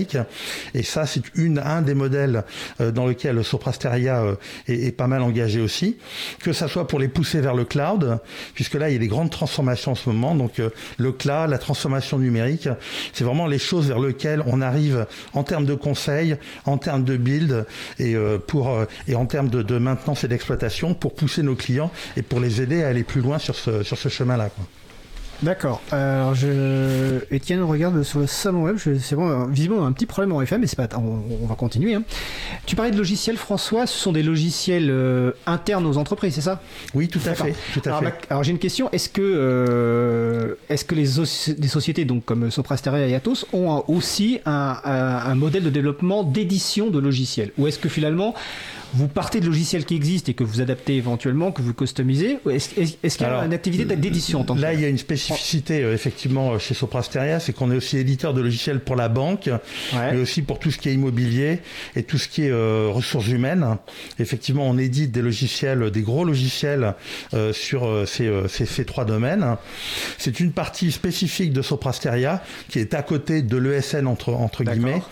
Et ça, c'est un des modèles euh, dans lequel Soprasteria euh, est, est pas mal engagé aussi, que ça soit pour les pousser vers le cloud, puisque là, il y a des grandes transformations en ce moment. Donc, euh, le cloud, la transformation numérique, c'est vraiment les choses vers lesquelles on arrive en termes de conseils, en termes de build et, en termes de, maintenance et d'exploitation pour pousser nos clients et pour les aider à aller plus loin sur ce chemin-là. D'accord. Alors, je... Étienne regarde sur le salon web. je- C'est bon, euh, visiblement un petit problème en FM, mais c'est pas. On, on va continuer. hein. Tu parlais de logiciels, François. Ce sont des logiciels euh, internes aux entreprises, c'est ça? Oui, tout à fait. Tout à Alors, ma- alors, j'ai une question. Est-ce que, euh, est-ce que les, os- des sociétés donc comme Soprasteria et Atos ont un- aussi un, un- un modèle de développement d'édition de logiciels? Ou est-ce que finalement vous partez de logiciels qui existent et que vous adaptez éventuellement, que vous customisez Est-ce qu'il y a Alors, une activité d'édition en tant que Là, il y a une spécificité euh, effectivement euh, chez Soprasteria, c'est qu'on est aussi éditeur de logiciels pour la banque, Ouais. mais aussi pour tout ce qui est immobilier et tout ce qui est euh, ressources humaines. Effectivement, on édite des logiciels, des gros logiciels euh, sur euh, ces, euh, ces, ces trois domaines. C'est une partie spécifique de Soprasteria qui est à côté de l'ESN entre, guillemets.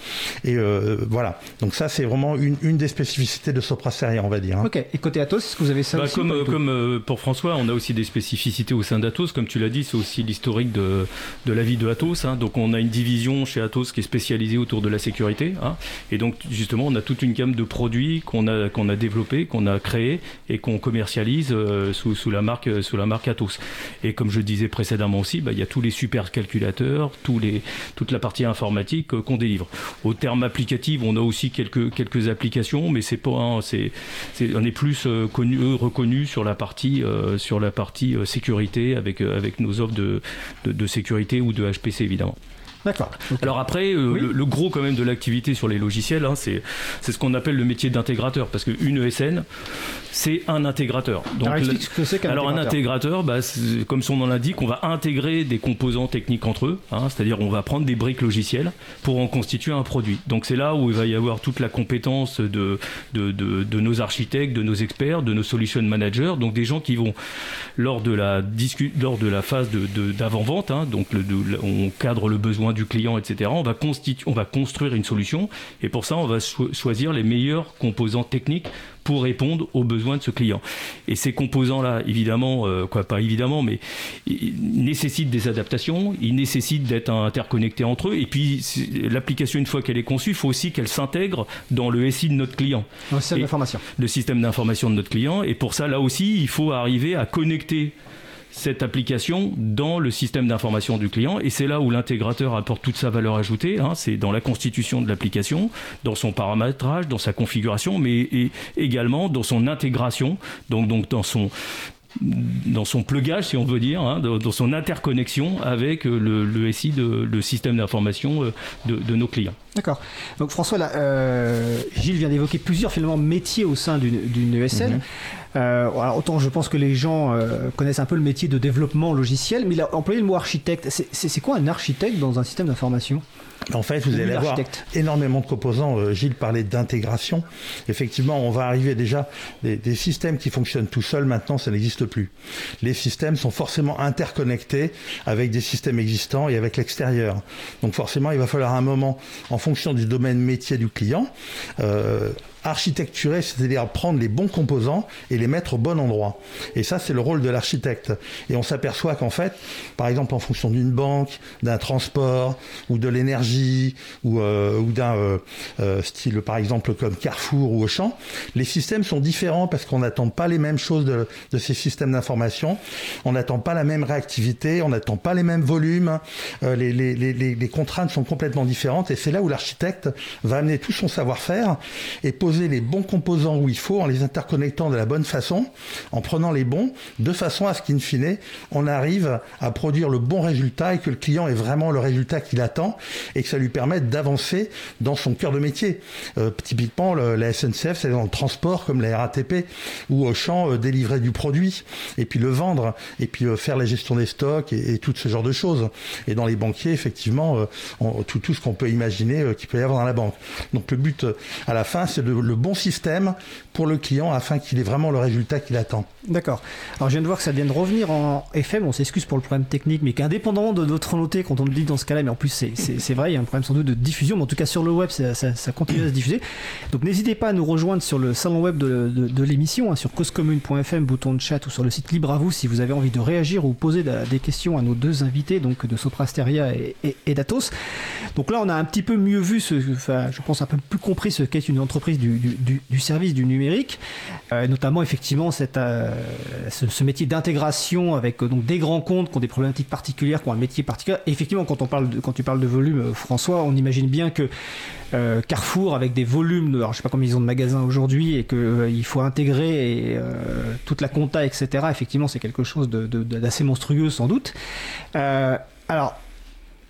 Et euh, voilà. Donc ça, c'est vraiment une, une des spécificités de Soprasteria, on va dire. hein. Ok. Et côté Atos, est-ce que vous avez ça Bah, aussi comme euh, comme euh, pour François, on a aussi des spécificités au sein d'Atos. Comme tu l'as dit, c'est aussi l'historique de, de la vie de Atos. hein. Donc on a une division chez Atos qui est spécialisée autour de la sécurité. hein. Et donc justement, on a toute une gamme de produits qu'on a, qu'on a développés, qu'on a créés et qu'on commercialise euh, sous, sous, la marque, euh, sous la marque Atos. Et comme je disais précédemment aussi, bah, il y a tous les super calculateurs, tous les, toute la partie informatique euh, qu'on délivre. Au terme applicatif, on a aussi quelques, quelques applications, mais c'est pas, hein, on est plus euh, connu, eux, reconnu sur la partie, euh, sur la partie euh, sécurité avec, euh, nos offres de sécurité ou de HPC évidemment. D'accord. Alors après, euh, Oui. le, le gros quand même de l'activité sur les logiciels, hein, c'est c'est ce qu'on appelle le métier d'intégrateur, parce qu'une ESN, c'est un intégrateur. Donc, Alors, le- explique ce que c'est qu'un alors un intégrateur. bah, comme son nom l'indique, on va intégrer des composants techniques entre eux, hein, c'est-à-dire on va prendre des briques logicielles pour en constituer un produit. Donc c'est là où il va y avoir toute la compétence de, de, de, de nos architectes, de nos experts, de nos solution managers, donc des gens qui vont lors de la lors de la phase d'avant-vente, hein, donc le- on cadre le besoin du client, etc. On va on va construire une solution et pour ça on va cho- choisir les meilleurs composants techniques pour répondre aux besoins de ce client. Et ces composants-là, évidemment, euh, quoi pas évidemment, mais ils nécessitent des adaptations, ils nécessitent d'être interconnectés entre eux. Et puis l'application, une fois qu'elle est conçue, il faut aussi qu'elle s'intègre dans le SI de notre client Un système d'information. le système d'information de notre client. Et pour ça, là aussi, il faut arriver à connecter cette application dans le système d'information du client. Et c'est là où l'intégrateur apporte toute sa valeur ajoutée. hein. c'est dans la constitution de l'application, dans son paramétrage, dans sa configuration, mais et également dans son intégration, donc, donc dans son dans son plugage, si on veut dire, hein, dans son interconnexion avec euh, le, le SI, de, le système d'information euh, de, de nos clients. D'accord. Donc François, là, euh, Gilles vient d'évoquer plusieurs finalement métiers au sein d'une d'une ESN. Mhm. Euh, alors, autant je pense que les gens euh, connaissent un peu le métier de développement logiciel, mais il a employé le mot architecte. C'est- quoi un architecte dans un système d'information? En fait, vous allez avoir énormément de composants. Euh, Gilles parlait d'intégration. Effectivement, on va arriver déjà des, des systèmes qui fonctionnent tout seuls. Maintenant, ça n'existe plus. Les systèmes sont forcément interconnectés avec des systèmes existants et avec l'extérieur. Donc forcément, il va falloir un moment, en fonction du domaine métier du client, euh, architecturer, c'est-à-dire prendre les bons composants et les mettre au bon endroit. Et ça, c'est le rôle de l'architecte. Et on s'aperçoit qu'en fait, par exemple, en fonction d'une banque, d'un transport, ou de l'énergie, ou, euh, ou d'un euh, euh, style, par exemple, comme Carrefour ou Auchan, les systèmes sont différents parce qu'on n'attend pas les mêmes choses de, ces systèmes d'information. On n'attend pas la même réactivité, on n'attend pas les mêmes volumes. les, les contraintes sont complètement différentes. Et c'est là où l'architecte va amener tout son savoir-faire et poser les bons composants où il faut en les interconnectant de la bonne façon, en prenant les bons, de façon à ce qu'in fine, on arrive à produire le bon résultat et que le client ait vraiment le résultat qu'il attend et que ça lui permette d'avancer dans son cœur de métier. Euh, typiquement, la SNCF, c'est dans le transport comme la RATP ou Auchan, euh, délivrer du produit et puis le vendre et puis euh, faire la gestion des stocks et, tout ce genre de choses. Et dans les banquiers, effectivement, euh, tout, ce qu'on peut imaginer euh, qu'il peut y avoir dans la banque. Donc le but à la fin, c'est le bon système pour le client afin qu'il ait vraiment le résultat qu'il attend. D'accord. Alors je viens de voir que ça vient de revenir en FM. On s'excuse pour le problème technique, mais qu'indépendamment de notre noté quand on le dit dans ce cas-là, mais en plus c'est vrai, il y a un problème sans doute de diffusion, mais en tout cas sur le web, ça, continue à se diffuser. Donc n'hésitez pas à nous rejoindre sur le salon web de, de, l'émission, hein, sur causecommune.fm, bouton de chat ou sur le site Libre à vous si vous avez envie de réagir ou poser des questions à nos deux invités, donc de Soprasteria et, et, et d'Atos. Donc là, on a un petit peu mieux vu, enfin, je pense un peu plus compris ce qu'est une entreprise du, du service du numérique euh, notamment effectivement euh, ce, métier d'intégration avec euh, donc des grands comptes qui ont des problématiques particulières, qui ont un métier particulier. Et effectivement, quand on parle de, quand tu parles de volume, François, on imagine bien que Carrefour avec des volumes, de, alors je sais pas combien ils ont de magasins aujourd'hui, et que euh, il faut intégrer toute la compta, etc. Effectivement, c'est quelque chose d'assez monstrueux sans doute. alors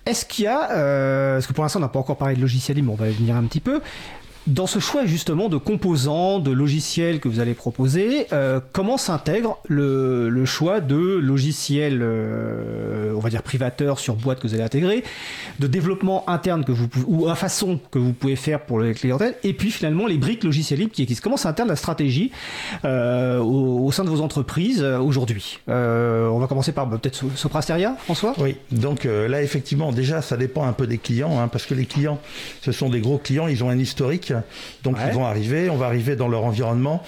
est-ce qu'il y a, parce que pour l'instant on n'a pas encore parlé de logiciel libre, on va y venir un petit peu, dans ce choix justement de composants, de logiciels que vous allez proposer, euh, comment s'intègre le, choix de logiciels, euh, on va dire privateurs sur boîte que vous allez intégrer, de développement interne que vous ou à façon que vous pouvez faire pour les clientèles, et puis finalement les briques logiciels libres qui existent. Comment s'intègre la stratégie euh, au, au, sein de vos entreprises aujourd'hui? On va commencer par bah, peut-être Soprasteria, François? Oui, donc là effectivement déjà ça dépend un peu des clients, hein, parce que les clients, ce sont des gros clients, ils ont un historique donc ouais. ils vont arriver, on va arriver dans leur environnement.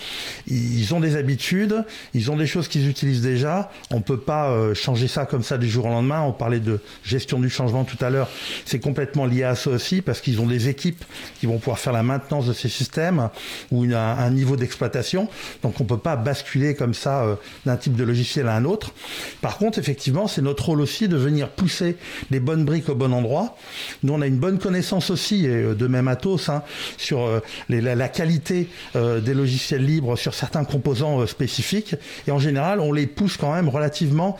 Ils ont des habitudes, ils ont des choses qu'ils utilisent déjà. On peut pas euh, changer ça comme ça du jour au lendemain. On parlait de gestion du changement tout à l'heure. C'est complètement lié à ça aussi parce qu'ils ont des équipes qui vont pouvoir faire la maintenance de ces systèmes ou un, niveau d'exploitation. Donc on peut pas basculer comme ça euh, d'un type de logiciel à un autre. Par contre, effectivement, c'est notre rôle aussi de venir pousser les bonnes briques au bon endroit. Nous, on a une bonne connaissance aussi, et euh, de même Atos, hein, sur euh, la, qualité des logiciels libres sur certains composants spécifiques. Et en général, on les pousse quand même relativement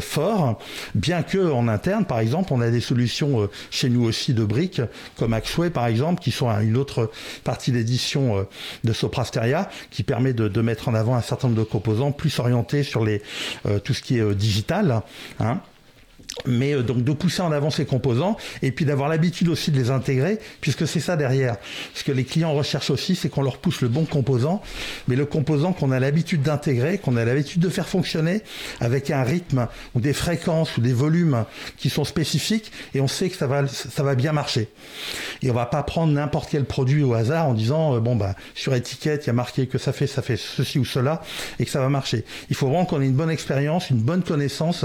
fort, bien que en interne, par exemple, on a des solutions chez nous aussi de briques, comme Axway par exemple, qui sont une autre partie d'édition de Soprasteria, qui permet de, mettre en avant un certain nombre de composants plus orientés sur les, tout ce qui est digital. Hein mais euh, donc de pousser en avant ces composants et puis d'avoir l'habitude aussi de les intégrer puisque c'est ça derrière. Ce que les clients recherchent aussi c'est qu'on leur pousse le bon composant mais le composant qu'on a l'habitude d'intégrer qu'on a l'habitude de faire fonctionner avec un rythme ou des fréquences ou des volumes qui sont spécifiques et on sait que ça va ça va bien marcher. Et on va pas prendre n'importe quel produit au hasard en disant euh, bon bah sur étiquette il y a marqué que ça fait ça fait ceci ou cela et que ça va marcher. Il faut vraiment qu'on ait une bonne expérience une bonne connaissance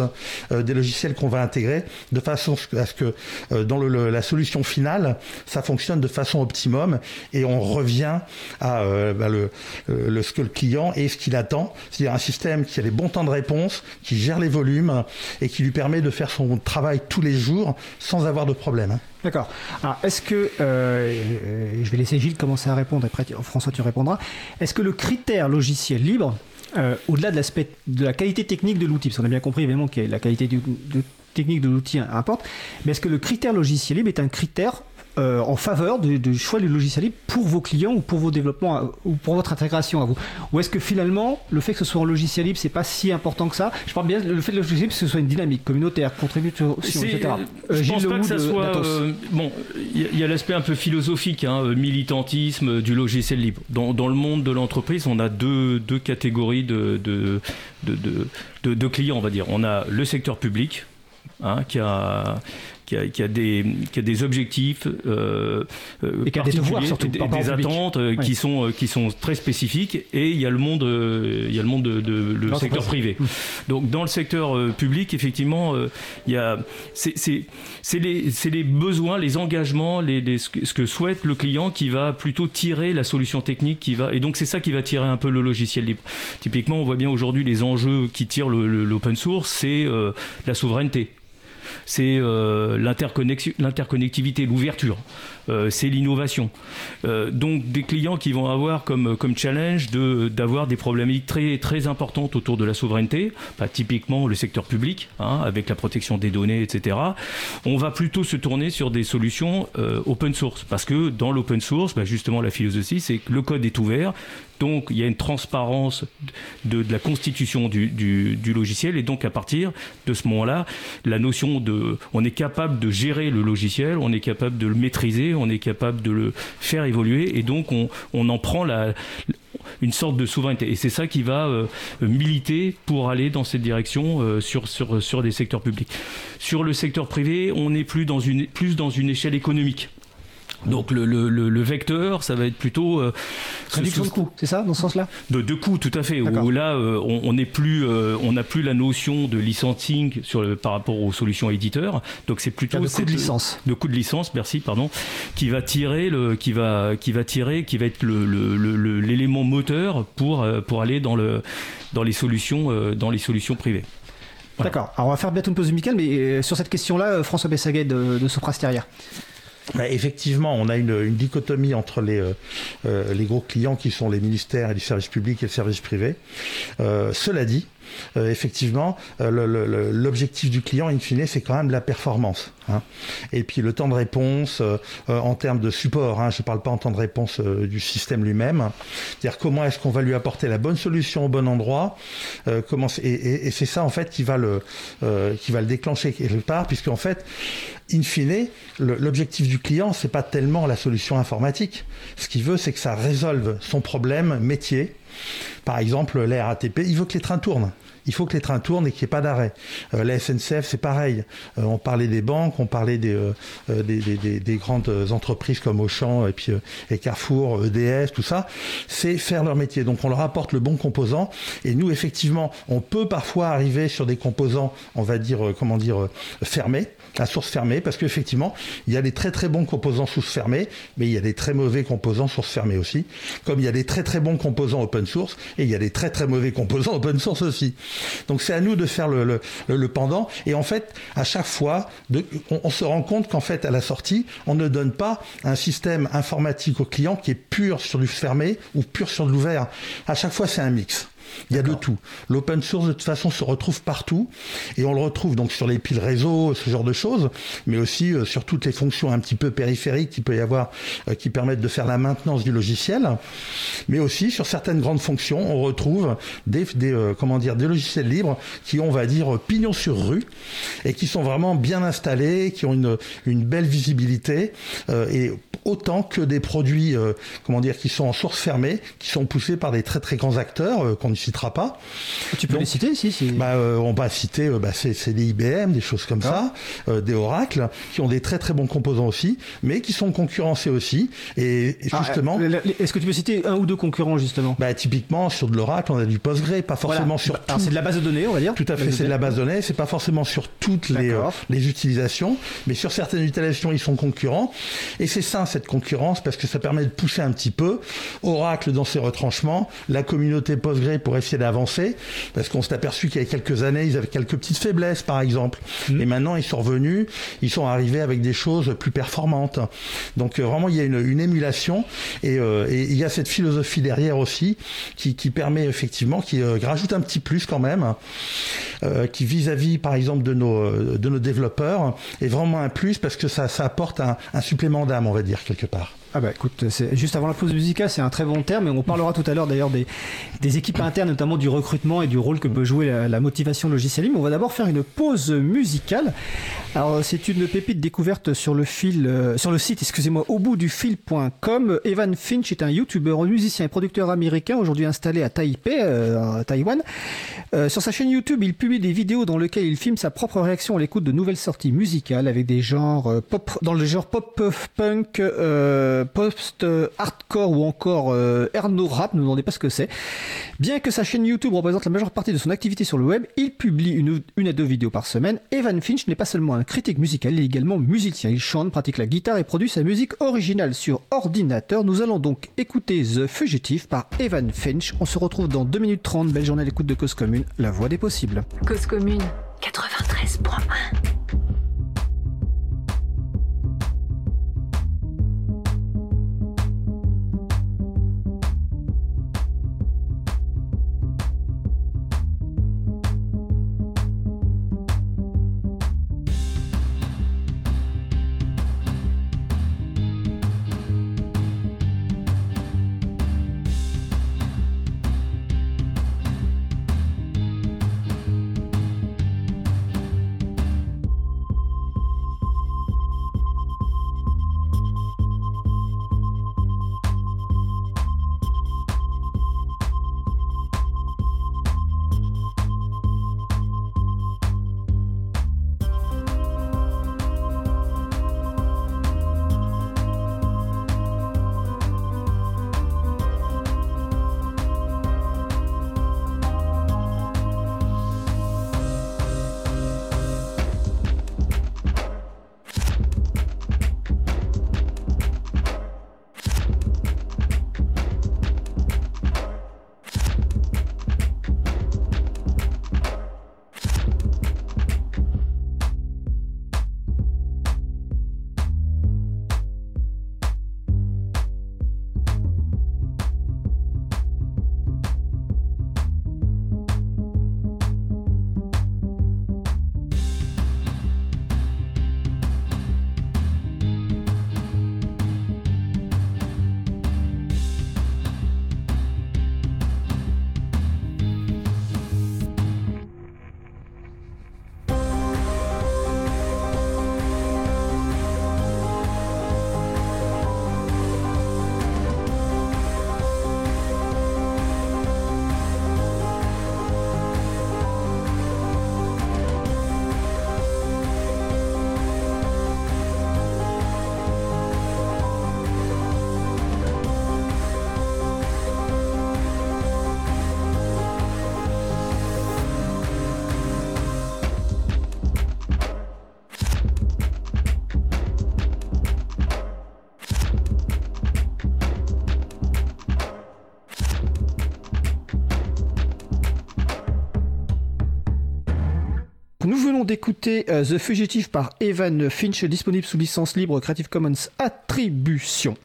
euh, des logiciels qu'on va intégrer de façon à ce que euh, dans le, la solution finale, ça fonctionne de façon optimum et on revient à euh, bah, le, le, ce que le client et ce qu'il attend, c'est-à-dire un système qui a les bons temps de réponse, qui gère les volumes et qui lui permet de faire son travail tous les jours sans avoir de problème. D'accord. Alors, est-ce que, euh, je vais laisser Gilles commencer à répondre, après François tu répondras, est-ce que le critère logiciel libre, euh, au-delà de l'aspect de la qualité technique de l'outil, parce qu'on a bien compris évidemment que la qualité du, technique de l'outil importe, mais est-ce que le critère logiciel libre est un critère euh, en faveur du, du, choix du logiciel libre pour vos clients ou pour vos développements euh, ou pour votre intégration à vous? Ou est-ce que finalement, le fait que ce soit en logiciel libre, c'est pas si important que ça? Je parle bien le fait que le logiciel libre, ce soit une dynamique communautaire, contribution, etc. Euh, je pense pas que ça soit. Euh, bon, il y, a l'aspect un peu philosophique, hein, militantisme du logiciel libre. Dans, dans le monde de l'entreprise, on a deux, deux catégories de, de, de, de, de clients, on va dire. On a le secteur public, Hein, qui, a, qui a, qui a, des, qui a des objectifs euh, et qui a des devoirs surtout, des, des attentes euh, qui sont qui sont très spécifiques. Et il y a le monde, il y a le monde de, de le secteur privé. Mmh. Donc dans le secteur public, effectivement, il y a c'est les c'est les besoins, les engagements, les, les, ce que souhaite le client qui va plutôt tirer la solution technique qui va et donc c'est ça qui va tirer un peu le logiciel libre. Typiquement, on voit bien aujourd'hui les enjeux qui tirent l'open source, c'est la souveraineté c'est euh, l'interconnectivité, l'ouverture, euh, c'est l'innovation. Euh, donc des clients qui vont avoir comme, challenge d'avoir des problématiques très, importantes autour de la souveraineté, bah, typiquement le secteur public, hein, avec la protection des données, etc. On va plutôt se tourner sur des solutions open source, parce que dans l'open source, bah, justement la philosophie, c'est que le code est ouvert, donc il y a une transparence de, la constitution du, logiciel et donc à partir de ce moment-là, la notion de, on est capable de gérer le logiciel, on est capable de le maîtriser, on est capable de le faire évoluer et donc on, en prend une sorte de souveraineté. Et c'est ça qui va euh, militer pour aller dans cette direction euh, sur des secteurs publics. Sur le secteur privé, on est plus dans une, plus dans une échelle économique. Donc le, le, le, vecteur, ça va être plutôt euh, réduction de coûts, c'est ça dans ce sens-là? De, de coûts, tout à fait. Où là, euh, on plus, euh, on n'a plus la notion de licensing sur le, par rapport aux solutions éditeurs. Donc c'est plutôt de coût de licence. De coût de licence, merci, pardon, qui va tirer le, qui va, qui va tirer, qui va être l'élément moteur pour pour aller dans le dans les solutions dans les solutions privées. D'accord. Alors on va faire bientôt une pause musicale, mais sur cette question-là, François Bessaguet de, de Soprasteria. Bah, effectivement, on a une, une dichotomie entre les, euh, euh, les gros clients qui sont les ministères et les services publics et les services privés. Euh, cela dit, euh, effectivement, euh, l'objectif du client, in fine, c'est quand même la performance. Hein. Et puis le temps de réponse euh, en termes de support, hein, je ne parle pas en temps de réponse du système lui-même, c'est-à-dire comment est-ce qu'on va lui apporter la bonne solution au bon endroit, comment et, et, c'est ça en fait qui va le, qui va le déclencher quelque part, puisque en fait, in fine, l'objectif du client, c'est pas tellement la solution informatique. Ce qu'il veut, c'est que ça résolve son problème métier. Par exemple, la RATP, il veut que les trains tournent il faut que les trains tournent et qu'il n'y ait pas d'arrêt. Euh, la SNCF, c'est pareil. Euh, on parlait des banques, on parlait des, euh, des, grandes entreprises comme Auchan et puis Carrefour, EDF, tout ça. C'est faire leur métier. Donc on leur apporte le bon composant. Et nous, effectivement, on peut parfois arriver sur des composants, on va dire, comment dire, fermés à source fermée, parce qu'effectivement, il y a des très très bons composants source fermée, mais il y a des très mauvais composants source fermée aussi, comme il y a des très très bons composants open source, et il y a des très très mauvais composants open source aussi. Donc c'est à nous de faire le, le, pendant. Et en fait, à chaque fois, on, se rend compte qu'en fait, à la sortie, on ne donne pas un système informatique au client qui est pur sur du fermé ou pur sur de l'ouvert. À chaque fois, c'est un mix. Il y a de tout. L'open source, de toute façon, se retrouve partout. Et on le retrouve donc sur les piles réseau, ce genre de choses, mais aussi euh, sur toutes les fonctions un petit peu périphériques qu'il peut y avoir euh, qui permettent de faire la maintenance du logiciel. Mais aussi sur certaines grandes fonctions, on retrouve des, euh, comment dire, des logiciels libres qui ont, on va dire, pignon sur rue et qui sont vraiment bien installés, qui ont une, une belle visibilité et autant que des produits, comment dire, qui sont en source fermée, qui sont poussés par des très très grands acteurs qu'on citera pas. Tu peux les citer, si, si. Bah, euh, on va citer, euh, bah, c'est des IBM, des choses comme ça, euh, des Oracle, qui ont des très très bons composants aussi, mais qui sont concurrencés aussi. Et, ah, justement. Est-ce que tu peux citer un ou deux concurrents justement? bah, Typiquement, sur de l'Oracle, on a du Postgre, pas forcément sur. Alors c'est de la base de données, on va dire. Tout à fait, c'est de la base de données. C'est pas forcément sur toutes les, les utilisations, mais sur certaines utilisations, ils sont concurrents. Et c'est ça, cette concurrence, parce que ça permet de pousser un petit peu Oracle dans ses retranchements, la communauté Postgre pour essayer d'avancer, parce qu'on s'est aperçu qu'il y a quelques années, ils avaient quelques petites faiblesses, par exemple. Mmh. Et maintenant, ils sont revenus, ils sont arrivés avec des choses plus performantes. Donc euh, vraiment, il y a une, émulation euh, et, il y a cette philosophie derrière aussi qui, permet effectivement, qui euh, rajoute un petit plus quand même, qui vis-à-vis, par exemple, de nos, de nos développeurs, est vraiment un plus parce que ça, apporte un, un supplément d'âme, on va dire, quelque part. Ah bah écoute, juste avant la pause musicale, c'est un très bon terme, et on parlera tout à l'heure d'ailleurs des, des, équipes internes, notamment du recrutement et du rôle que peut jouer la, motivation logicielle libre. On va d'abord faire une pause musicale. Alors c'est une pépite découverte sur le fil, euh, sur le site, excusez-moi, au bout du fil.com. Evan Finch est un youtubeur, musicien et producteur américain, aujourd'hui installé à Taipei, euh, Taïwan. Euh, sur sa chaîne YouTube, il publie des vidéos dans lesquelles il filme sa propre réaction à l'écoute de nouvelles sorties musicales avec des genres pop, dans le genre pop punk. Euh, post-hardcore ou encore euh, Erno Rap, ne me demandez pas ce que c'est. Bien que sa chaîne YouTube représente la majeure partie de son activité sur le web, il publie une, à deux vidéos par semaine. Evan Finch n'est pas seulement un critique musical, il est également musicien. Il chante, pratique la guitare et produit sa musique originale sur ordinateur. Nous allons donc écouter The Fugitive par Evan Finch. On se retrouve dans 2 minutes 30. Belle journée à l'écoute de Cause Commune, la voix des possibles. Cause Commune 93.1 venons d'écouter euh, The Fugitive par Evan Finch, disponible sous licence libre Creative Commons Attribution.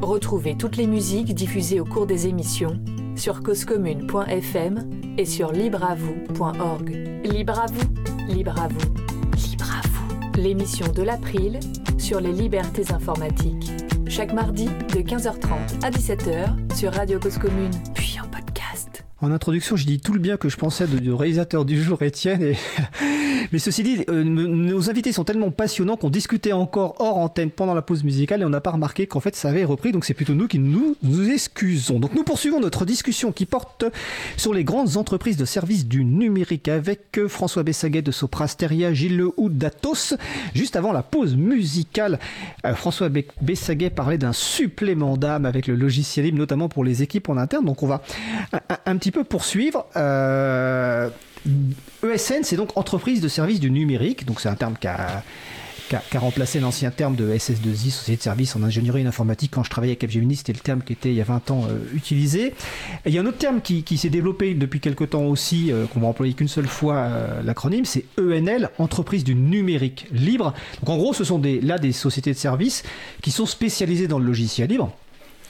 Retrouvez toutes les musiques diffusées au cours des émissions sur causecommune.fm et sur libreavoue.org. Libre à vous, libre à vous, libre à vous. L'émission de l'April sur les libertés informatiques. Chaque mardi de 15h30 à 17h sur Radio Cause Commune, puis en podcast. En introduction, j'ai dit tout le bien que je pensais du réalisateur du jour, Étienne. Et... Mais ceci dit, euh, nos invités sont tellement passionnants qu'on discutait encore hors antenne pendant la pause musicale et on n'a pas remarqué qu'en fait ça avait repris. Donc c'est plutôt nous qui nous, nous excusons. Donc nous poursuivons notre discussion qui porte sur les grandes entreprises de services du numérique avec euh, François Bessaguet de Soprasteria, Gilles Lehoud d'Atos. Juste avant la pause musicale, euh, François Bessaguet parlait d'un supplément d'âme avec le logiciel libre, notamment pour les équipes en interne. Donc on va un, petit peu poursuivre. ESN, c'est donc entreprise de services du numérique. Donc c'est un terme qui a, remplacé l'ancien terme de SS2I, société de services en ingénierie et en informatique. Quand je travaillais à Capgemini, c'était le terme qui était il y a 20 ans euh, utilisé. il y a un autre terme qui, s'est développé depuis quelques temps aussi, euh, qu'on va employer qu'une seule fois l'acronyme, c'est ENL, entreprise du numérique libre. Donc en gros, ce sont des, là des sociétés de services qui sont spécialisées dans le logiciel libre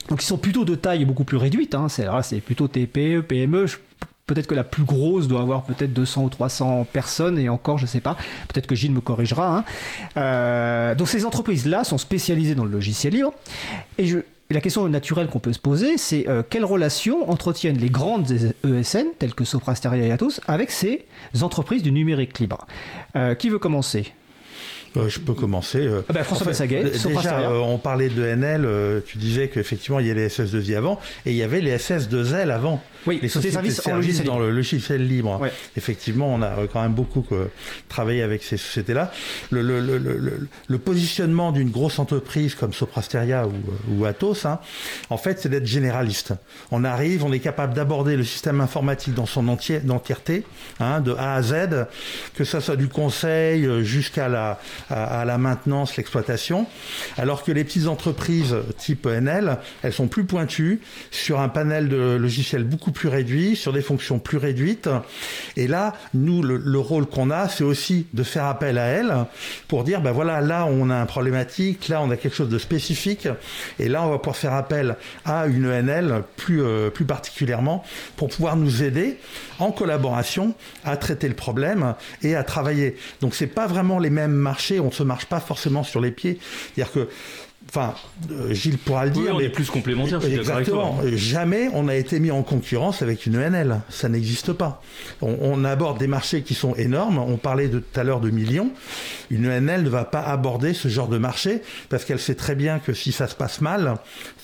donc ils sont plutôt de taille beaucoup plus réduite. Hein. C'est, plutôt TPE, PME. Peut-être que la plus grosse doit avoir peut-être 200 ou 300 personnes, et encore, je ne sais pas. Peut-être que Gilles me corrigera. Hein. Euh, donc ces entreprises-là sont spécialisées dans le logiciel libre. Et la question naturelle qu'on peut se poser, c'est euh, quelle relation entretiennent les grandes ESN, telles que Sopra Steria et Atos, avec ces entreprises du numérique libre? Euh, Qui veut commencer? Euh, je peux commencer. Euh. Ah bah, François en Déjà, euh, on parlait de NL, tu disais qu'effectivement, il y a les SS2I avant, et il y avait les SS2L avant. Oui, les sociétés services, services dans le logiciel libre. Effectivement, on a quand même beaucoup travaillé avec ces sociétés-là. Le, le, le, le, positionnement d'une grosse entreprise comme Soprasteria ou, ou Atos, hein, en fait, c'est d'être généraliste. On arrive, on est capable d'aborder le système informatique dans son entier, entièreté, hein, de A à Z, que ça soit du conseil jusqu'à la, à, la maintenance, l'exploitation, alors que les petites entreprises type NL, elles sont plus pointues sur un panel de logiciels beaucoup plus réduit, sur des fonctions plus réduites. Et là, nous, le, rôle qu'on a, c'est aussi de faire appel à elles pour dire, ben voilà, là, on a un problématique, là, on a quelque chose de spécifique, et là, on va pouvoir faire appel à une NL plus, euh, plus particulièrement pour pouvoir nous aider en collaboration à traiter le problème et à travailler. Donc, c'est pas vraiment les mêmes marchés on ne se marche pas forcément sur les pieds. C'est-à-dire que Enfin, euh, Gilles pourra le dire. on est plus complémentaires. Exactement. Jamais on a été mis en concurrence avec une ENL. Ça n'existe pas. On, aborde des marchés qui sont énormes. On parlait de, tout à l'heure de millions. Une ENL ne va pas aborder ce genre de marché parce qu'elle sait très bien que si ça se passe mal,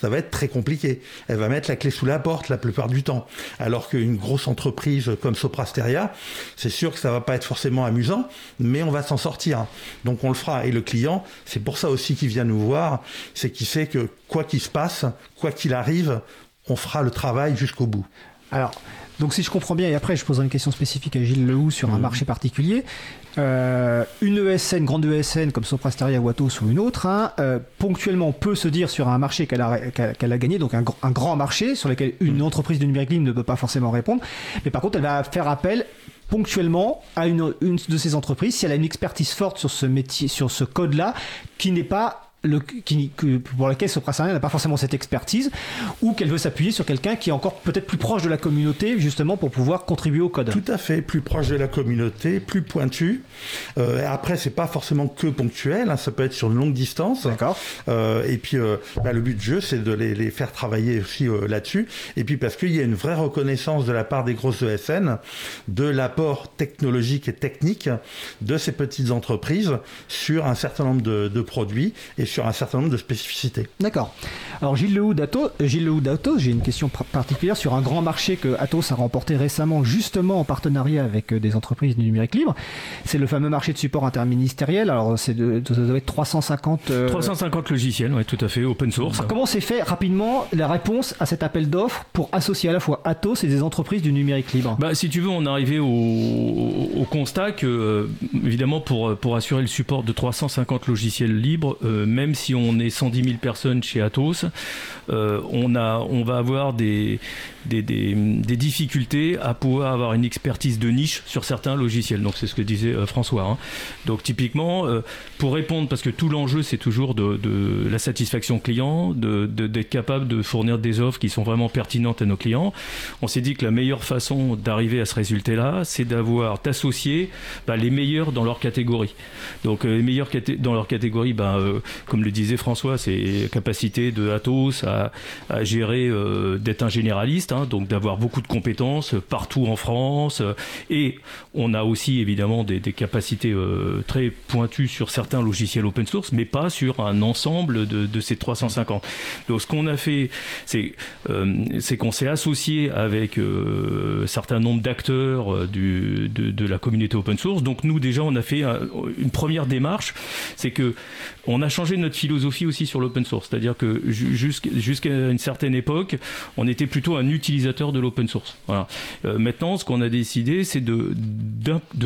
ça va être très compliqué. Elle va mettre la clé sous la porte la plupart du temps. Alors qu'une grosse entreprise comme Soprasteria, c'est sûr que ça va pas être forcément amusant, mais on va s'en sortir. Donc on le fera. Et le client, c'est pour ça aussi qu'il vient nous voir c'est qu'il sait que quoi qu'il se passe, quoi qu'il arrive, on fera le travail jusqu'au bout. Alors, donc si je comprends bien, et après je poserai une question spécifique à Gilles Lehou sur un mhm. marché particulier, euh, une ESN, grande ESN comme Soprasteria ou Atos ou une autre, hein, euh, ponctuellement peut se dire sur un marché qu'elle a, qu'elle a gagné, donc un, grand marché sur lequel une mhm. entreprise de numérique libre ne peut pas forcément répondre, mais par contre elle va faire appel ponctuellement à une, une de ces entreprises si elle a une expertise forte sur ce métier, sur ce code-là, qui n'est pas le, qui, que, pour laquelle Soprasteria n'a pas forcément cette expertise, ou qu'elle veut s'appuyer sur quelqu'un qui est encore peut-être plus proche de la communauté, justement pour pouvoir contribuer au code. Tout à fait, plus proche de la communauté, plus pointu. Euh, après, c'est pas forcément que ponctuel, hein, ça peut être sur une longue distance. D'accord. Euh, et puis, euh, bah, le but du jeu, c'est de les, les, faire travailler aussi euh, là-dessus. Et puis, parce qu'il y a une vraie reconnaissance de la part des grosses ESN de l'apport technologique et technique de ces petites entreprises sur un certain nombre de, de produits et sur un certain nombre de spécificités. D'accord. Alors Gilles Lehoud d'Atos, Gilles j'ai une question particulière sur un grand marché que Atos a remporté récemment justement en partenariat avec euh, des entreprises du numérique libre. C'est le fameux marché de support interministériel. Alors c'est de, ça doit être 350 350 euh, logiciels, oui, tout à fait, open source. comment s'est fait rapidement la réponse à cet appel d'offres pour associer à la fois Atos et des entreprises du numérique libre? Bah, si tu veux, on est arrivé au, au, constat que euh, évidemment pour pour assurer le support de 350 logiciels libres, même même si on est 110 000 personnes chez Atos, euh, on, a, on va avoir des, des, difficultés à pouvoir avoir une expertise de niche sur certains logiciels. Donc c'est ce que disait euh, François. Hein. Donc typiquement, euh, pour répondre, parce que tout l'enjeu c'est toujours de, la satisfaction client, d'être capable de fournir des offres qui sont vraiment pertinentes à nos clients, on s'est dit que la meilleure façon d'arriver à ce résultat-là, c'est d'avoir d'associer bah, les meilleurs dans leur catégorie. Donc les meilleurs dans leur catégorie, bah, comme le disait François, c'est capacité de Atos à, gérer, euh, d'être un généraliste, hein, donc d'avoir beaucoup de compétences partout en France. et on a aussi évidemment des, capacités euh, très pointues sur certains logiciels open source, mais pas sur un ensemble de, ces 350. Donc ce qu'on a fait, c'est euh, qu'on s'est associé avec un certain nombre d'acteurs de, la communauté open source. Donc nous déjà, on a fait une première démarche, c'est que on a changé notre philosophie aussi sur l'open source. C'est-à-dire que jusqu'à une certaine époque, on était plutôt un utilisateur de l'open source. Voilà. Euh, maintenant, ce qu'on a décidé, c'est de,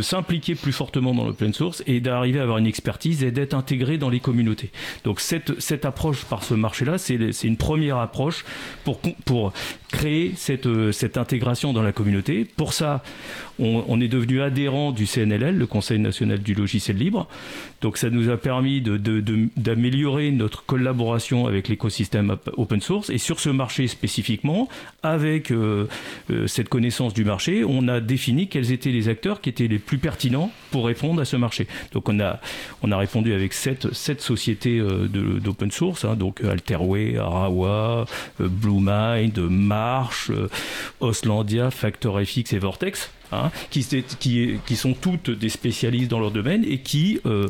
s'impliquer plus fortement dans l'open source et d'arriver à avoir une expertise et d'être intégré dans les communautés. Donc cette, cette approche par ce marché-là, c'est une première approche pour, pour créer cette, cette intégration dans la communauté. Pour ça, on, est devenu adhérent du CNLL, le Conseil national du logiciel libre. Donc ça nous a permis d'améliorer notre collaboration avec l'écosystème open source. Et sur ce marché spécifiquement, avec euh, euh, cette connaissance du marché, on a défini quels étaient les acteurs qui étaient les plus pertinents pour répondre à ce marché. Donc on a, on a répondu avec sept, sept sociétés euh, d'open source, hein, donc Alterway, Arawa, Bluemind, March, Oslandia, FactorFX et Vortex. Hein, qui, sont toutes des spécialistes dans leur domaine et qui euh,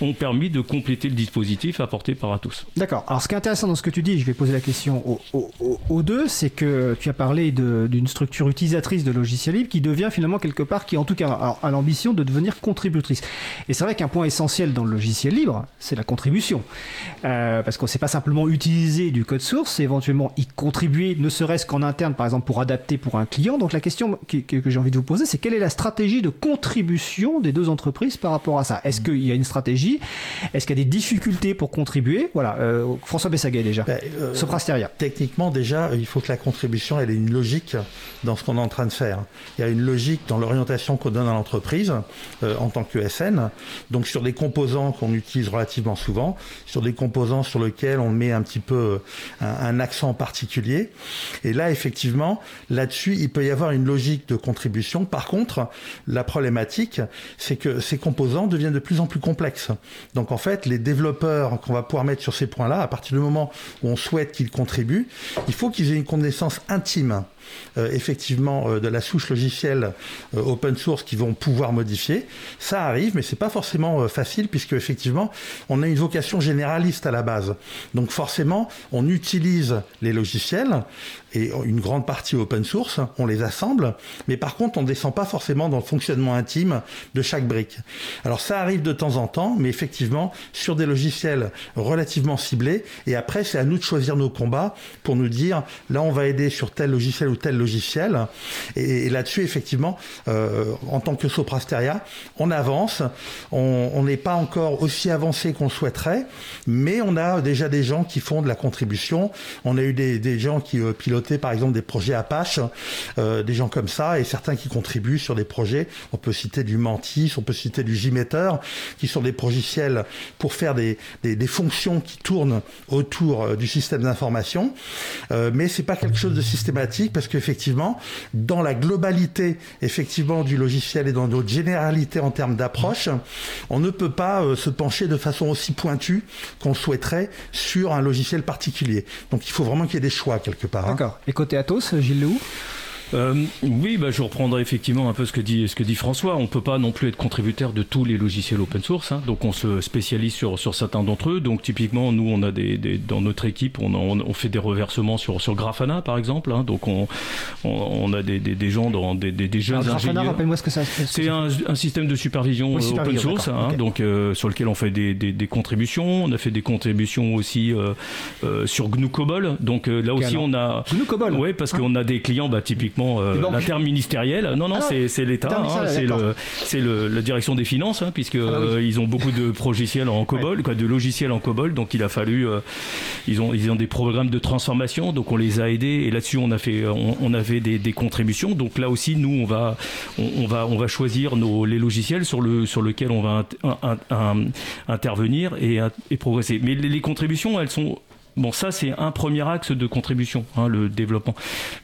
ont permis de compléter le dispositif apporté par Atos. D'accord. Alors ce qui est intéressant dans ce que tu dis, je vais poser la question aux, deux, c'est que tu as parlé d'une structure utilisatrice de logiciels libres qui devient finalement quelque part, qui en tout cas a, l'ambition de devenir contributrice. Et c'est vrai qu'un point essentiel dans le logiciel libre, c'est la contribution. Euh, parce qu'on ne sait pas simplement utiliser du code source, c'est éventuellement y contribuer, ne serait-ce qu'en interne, par exemple, pour adapter pour un client. Donc la question que, que j'ai envie de vous c'est quelle est la stratégie de contribution des deux entreprises par rapport à ça? Est-ce qu'il y a une stratégie? Est-ce qu'il y a des difficultés pour contribuer? Voilà, euh, François Bessaguet déjà. Ben, euh, Soprasteria. Techniquement déjà, il faut que la contribution elle ait une logique dans ce qu'on est en train de faire. Il y a une logique dans l'orientation qu'on donne à l'entreprise euh, en tant que SN. Donc sur des composants qu'on utilise relativement souvent, sur des composants sur lesquels on met un petit peu un, un accent particulier. Et là effectivement, là-dessus, il peut y avoir une logique de contribution par contre, la problématique, c'est que ces composants deviennent de plus en plus complexes. Donc en fait, les développeurs qu'on va pouvoir mettre sur ces points-là, à partir du moment où on souhaite qu'ils contribuent, il faut qu'ils aient une connaissance intime effectivement euh, de la souche logicielle euh, open source qui vont pouvoir modifier. Ça arrive, mais c'est pas forcément facile puisque effectivement on a une vocation généraliste à la base. Donc forcément, on utilise les logiciels et une grande partie open source, on les assemble, mais par contre on ne descend pas forcément dans le fonctionnement intime de chaque brique. Alors ça arrive de temps en temps, mais effectivement sur des logiciels relativement ciblés, et après c'est à nous de choisir nos combats pour nous dire là on va aider sur tel logiciel ou tel logiciel. Et, là-dessus, effectivement, euh, en tant que Soprasteria, on avance. On n'est pas encore aussi avancé qu'on souhaiterait, mais on a déjà des gens qui font de la contribution. On a eu des, gens qui euh, pilotaient, par exemple, des projets Apache, euh, des gens comme ça, et certains qui contribuent sur des projets. On peut citer du Mantis, on peut citer du Gmeter, qui sont des logiciels pour faire des, des, fonctions qui tournent autour du système d'information. mais c'est pas quelque chose de systématique parce qu'effectivement, dans la globalité effectivement du logiciel et dans notre généralité en termes d'approche, on ne peut pas euh, se pencher de façon aussi pointue qu'on souhaiterait sur un logiciel particulier. Donc il faut vraiment qu'il y ait des choix quelque part. Hein. D'accord. Et côté Atos, Gilles Lehoux? Euh, oui, bah, je reprendrai effectivement un peu ce que dit, ce que dit François. On ne peut pas non plus être contributeur de tous les logiciels open source. Hein. donc on se spécialise sur, sur certains d'entre eux. Donc typiquement, nous, on a des, des dans notre équipe, on, on, fait des reversements sur, sur Grafana, par exemple. Hein. donc on, on, a des, des, gens dans des, des jeunes Alors, Grafana, rappelle-moi ce que ça C'est un, un, système de supervision euh, open source, hein, donc euh, sur lequel on fait des, des, contributions. On a fait des contributions aussi euh, sur GNU COBOL. Donc là aussi, on a GNU COBOL. Oui, parce qu'on a des clients, bah, typiquement l'interministériel. Non, non, ah c'est l'État. Hein, c'est le, la direction des finances, hein, puisque ah ils ont beaucoup de logiciels en COBOL, quoi, de logiciels en COBOL. Donc il a fallu, ils ont ils ont des programmes de transformation, donc on les a aidés et là-dessus on a fait on, avait des, des, contributions. Donc là aussi nous on va on, va on va choisir nos les logiciels sur le sur lequel on va intervenir et, et progresser. Mais les contributions elles sont Bon, ça, c'est un premier axe de contribution, hein, le développement.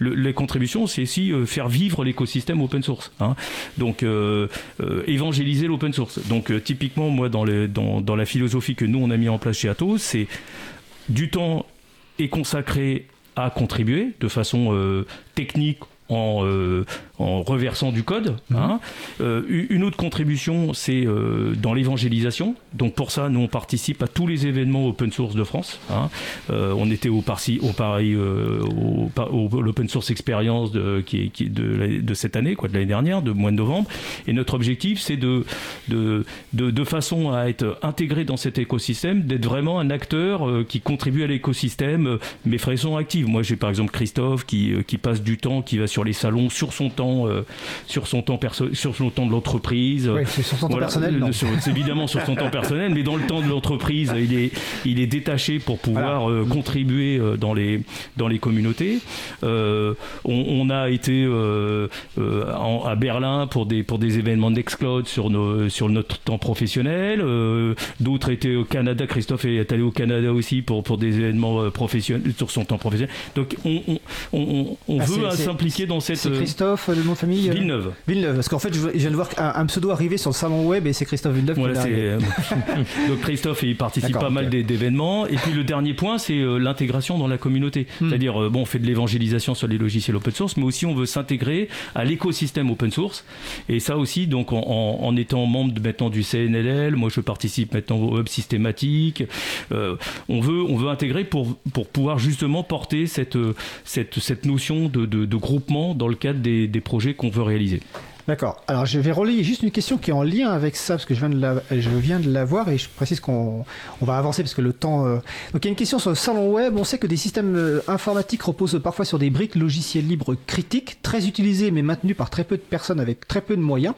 les contributions, c'est aussi euh, faire vivre l'écosystème open source. Hein. Donc, euh, euh, évangéliser l'open source. Donc, typiquement, moi, dans, la philosophie que nous, on a mis en place chez Atos, c'est du temps est consacré à contribuer de façon technique en, en reversant du code. Mhm. Hein. Euh, une autre contribution, c'est euh, dans l'évangélisation. Donc pour ça, nous on participe à tous les événements open source de France. Hein. on était au, Paris, au Paris, au, au l'open source expérience de, qui, qui de, de, cette année, quoi, de l'année dernière, de mois de novembre. Et notre objectif, c'est de, de, de, de, façon à être intégré dans cet écosystème, d'être vraiment un acteur qui contribue à l'écosystème, mais façon active. Moi, j'ai par exemple Christophe qui, qui passe du temps, qui va sur les salons, sur son temps temps, sur son temps perso sur son temps de l'entreprise. Oui, c'est sur son temps personnel. C'est évidemment sur son temps personnel, mais dans le temps de l'entreprise, il est, il est détaché pour pouvoir contribuer dans les, dans les communautés. On, a été à Berlin pour des, pour des événements d'Excloud sur, nos, sur notre temps professionnel. D'autres étaient au Canada. Christophe est allé au Canada aussi pour, pour des événements professionnels sur son temps professionnel. Donc on, on, on, ah, veut s'impliquer dans cette. Christophe, le nom de famille Villeneuve. Villeneuve, parce qu'en fait, je viens de voir un, pseudo arriver sur le salon web et c'est Christophe Villeneuve. Voilà, Donc Christophe, il participe pas mal d'événements. Et puis le dernier point, c'est l'intégration dans la communauté. Hmm. C'est-à-dire, bon, on fait de l'évangélisation sur les logiciels open source, mais aussi on veut s'intégrer à l'écosystème open source. Et ça aussi, donc en, en, étant membre maintenant du CNLL, moi je participe maintenant au Hub systématique. Euh, on, veut, on veut intégrer pour, pour pouvoir justement porter cette, cette, cette notion de, de, groupement dans le cadre des, des projets qu'on veut réaliser. D'accord. Alors je vais relayer juste une question qui est en lien avec ça, parce que je viens de la, je viens de la voir et je précise qu'on on va avancer parce que le temps. Euh, donc il y a une question sur le salon web. On sait que des systèmes euh, informatiques reposent parfois sur des briques logiciels libres critiques, très utilisées mais maintenues par très peu de personnes avec très peu de moyens.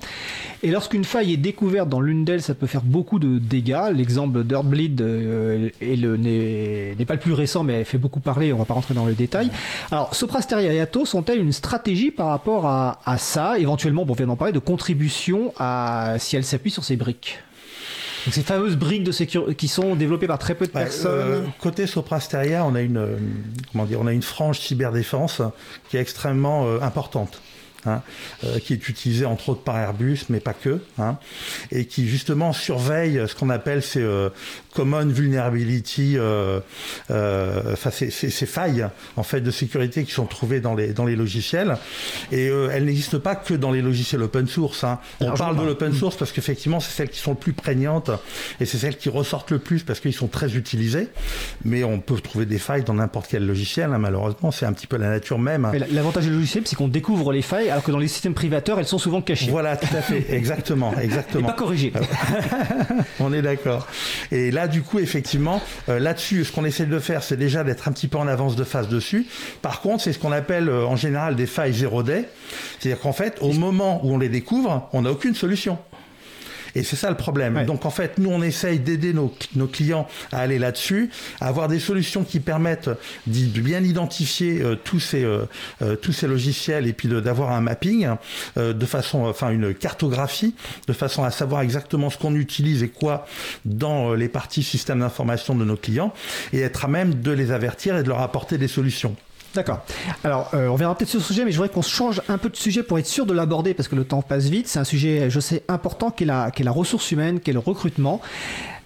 Et lorsqu'une faille est découverte dans l'une d'elles, ça peut faire beaucoup de dégâts. L'exemple d'Earthbleed euh, n'est pas le plus récent, mais elle fait beaucoup parler. On va pas rentrer dans le détail. Alors Soprasteria et Atos ont-elles une stratégie par rapport à, à ça, éventuellement? Bon, vient d'en parler, de contribution à, si elle s'appuie sur ces briques. Donc ces fameuses briques de sécurité qui sont développées par très peu de personnes. Euh, côté Soprasteria, on a une euh, comment dire, on a une frange cyberdéfense qui est extrêmement euh, importante. Hein, euh, qui est utilisé entre autres par Airbus, mais pas que, hein, et qui justement surveille ce qu'on appelle ces common vulnerability, euh, enfin ces, ces, failles en fait de sécurité qui sont trouvées dans les dans les logiciels. Et elles n'existent pas que dans les logiciels open source. Hein. On parle de l'open source parce qu'effectivement c'est celles qui sont le plus prégnantes et c'est celles qui ressortent le plus parce qu'ils sont très utilisés. Mais on peut trouver des failles dans n'importe quel logiciel. malheureusement, c'est un petit peu la nature même. L'avantage du logiciel, c'est qu'on découvre les failles alors que dans les systèmes privateurs, elles sont souvent cachées. Voilà, tout à fait, exactement, exactement. Et pas corrigées. On est d'accord. Et là, du coup, effectivement, euh, là-dessus, ce qu'on essaie de faire, c'est déjà d'être un petit peu en avance de phase dessus. Par contre, c'est ce qu'on appelle euh, en général des failles zéro day. C'est-à-dire qu'en fait, au moment où on les découvre, on n'a aucune solution. Et c'est ça le problème. Donc en fait, nous, on essaye d'aider nos, clients à aller là-dessus, à avoir des solutions qui permettent de bien identifier euh, tous, ces, euh, euh, tous ces logiciels et puis d'avoir un mapping de façon, enfin une cartographie, de façon à savoir exactement ce qu'on utilise et quoi dans les parties système d'information de nos clients et être à même de les avertir et de leur apporter des solutions. D'accord. Alors, euh, on verra peut-être sur ce sujet, mais je voudrais qu'on change un peu de sujet pour être sûr de l'aborder, parce que le temps passe vite. C'est un sujet, je sais, important, qui est la, qui est la ressource humaine, qui est le recrutement.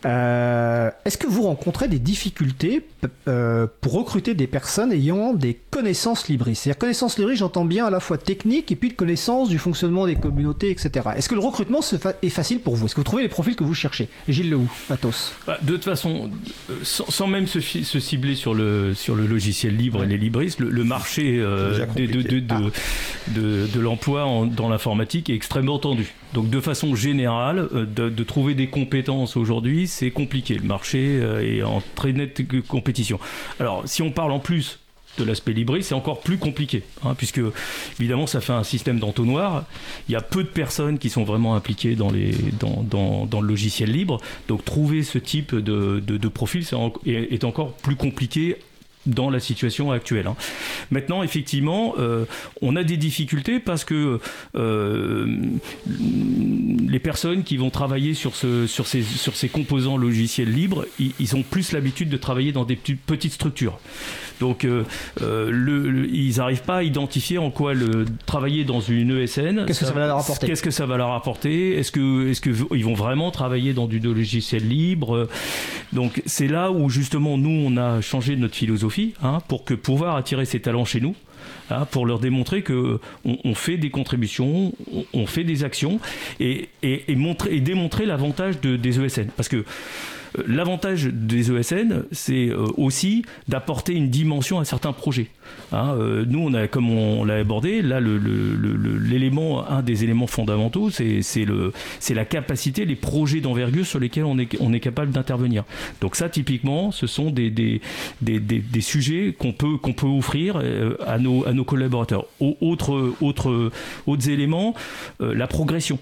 Euh, est-ce que vous rencontrez des difficultés euh, pour recruter des personnes ayant des connaissances libris? C'est-à-dire connaissances libris, j'entends bien à la fois technique et puis de connaissances du fonctionnement des communautés, etc. Est-ce que le recrutement est facile pour vous? Est-ce que vous trouvez les profils que vous cherchez? Gilles Lehou, Athos bah, De toute façon, euh, sans, même se, cibler sur le, sur le logiciel libre et les libristes, le, marché de, de, ah. de, de l'emploi dans l'informatique est extrêmement tendu. Donc de façon générale, de trouver des compétences aujourd'hui, c'est compliqué. Le marché euh, est en très nette compétition. Alors, si on parle en plus de l'aspect libre, c'est encore plus compliqué, hein, puisque évidemment ça fait un système d'entonnoir. Il y a peu de personnes qui sont vraiment impliquées dans, le logiciel libre, donc trouver ce type de, profil est, encore plus compliqué dans la situation actuelle. Hein. Maintenant, effectivement, euh, on a des difficultés parce que euh, les personnes qui vont travailler sur, ce, sur, ces, sur ces composants logiciels libres, ils, ont plus l'habitude de travailler dans des petites structures. Donc, euh, le, ils n'arrivent pas à identifier en quoi le, travailler dans une ESN. Qu'est-ce que ça va leur apporter Qu'est-ce que ça va leur apporter Est-ce que, est-ce que ils vont vraiment travailler dans du logiciel libre Donc, c'est là où justement nous on a changé notre philosophie Hein, pour que pouvoir attirer ces talents chez nous. Hein, pour leur démontrer que on, fait des contributions, on, fait des actions et, et, montrer, et démontrer l'avantage de, des ESN. Parce que L'avantage des ESN, c'est aussi d'apporter une dimension à certains projets. Hein, nous, on a, comme on l'a abordé, là, l'élément, un des éléments fondamentaux, c'est la capacité, les projets d'envergure sur lesquels on est, capable d'intervenir. Donc ça, typiquement, ce sont des, sujets qu'on peut, offrir à nos, à nos collaborateurs. Autre, autre, autres éléments, la progression.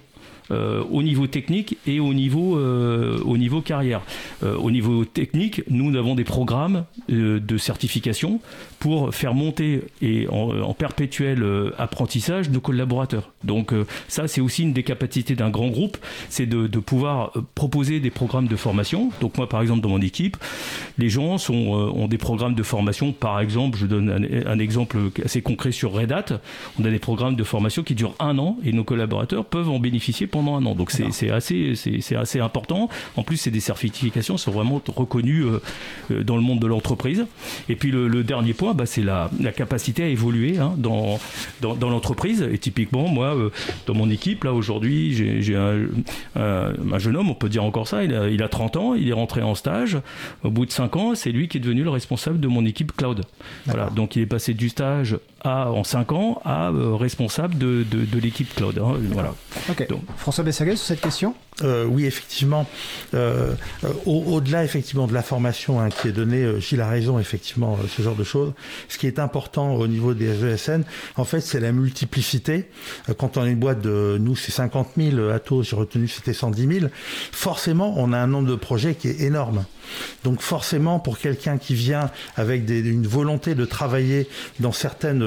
Euh, au niveau technique et au niveau, euh, au niveau carrière. Euh, au niveau technique, nous avons des programmes de certification pour faire monter et en, perpétuel apprentissage nos collaborateurs. Donc ça, c'est aussi une des capacités d'un grand groupe, c'est de, pouvoir proposer des programmes de formation. Donc moi, par exemple, dans mon équipe, les gens ont des programmes de formation. Par exemple, je donne un, exemple assez concret sur Red Hat. On a des programmes de formation qui durent un an et nos collaborateurs peuvent en bénéficier pendant un an. Donc c'est assez, c'est assez important. En plus, c'est des certifications sont vraiment reconnues euh, euh, dans le monde de l'entreprise. Et puis le, dernier point, bah, c'est la, capacité à évoluer hein, dans, dans, l'entreprise. Et typiquement, moi, euh, dans mon équipe, là aujourd'hui, j'ai un, un, jeune homme, on peut dire encore ça, il a, il a 30 ans, il est rentré en stage. Au bout de 5 ans, c'est lui qui est devenu le responsable de mon équipe cloud. Voilà, donc il est passé du stage à, en 5 ans à responsable de, de, l'équipe cloud. Hein, voilà. Donc, François Bessaguet sur cette question? Euh, Oui, effectivement. Euh, euh, au-delà, effectivement, de la formation hein, qui est donnée, Gilles a raison, effectivement, ce genre de choses. Ce qui est important au niveau des ESN, en fait, c'est la multiplicité. Quand on a une boîte de, nous, c'est 50 000, Atos, j'ai retenu, c'était 110 000. Forcément, on a un nombre de projets qui est énorme. Donc forcément, pour quelqu'un qui vient avec une volonté de travailler dans certaines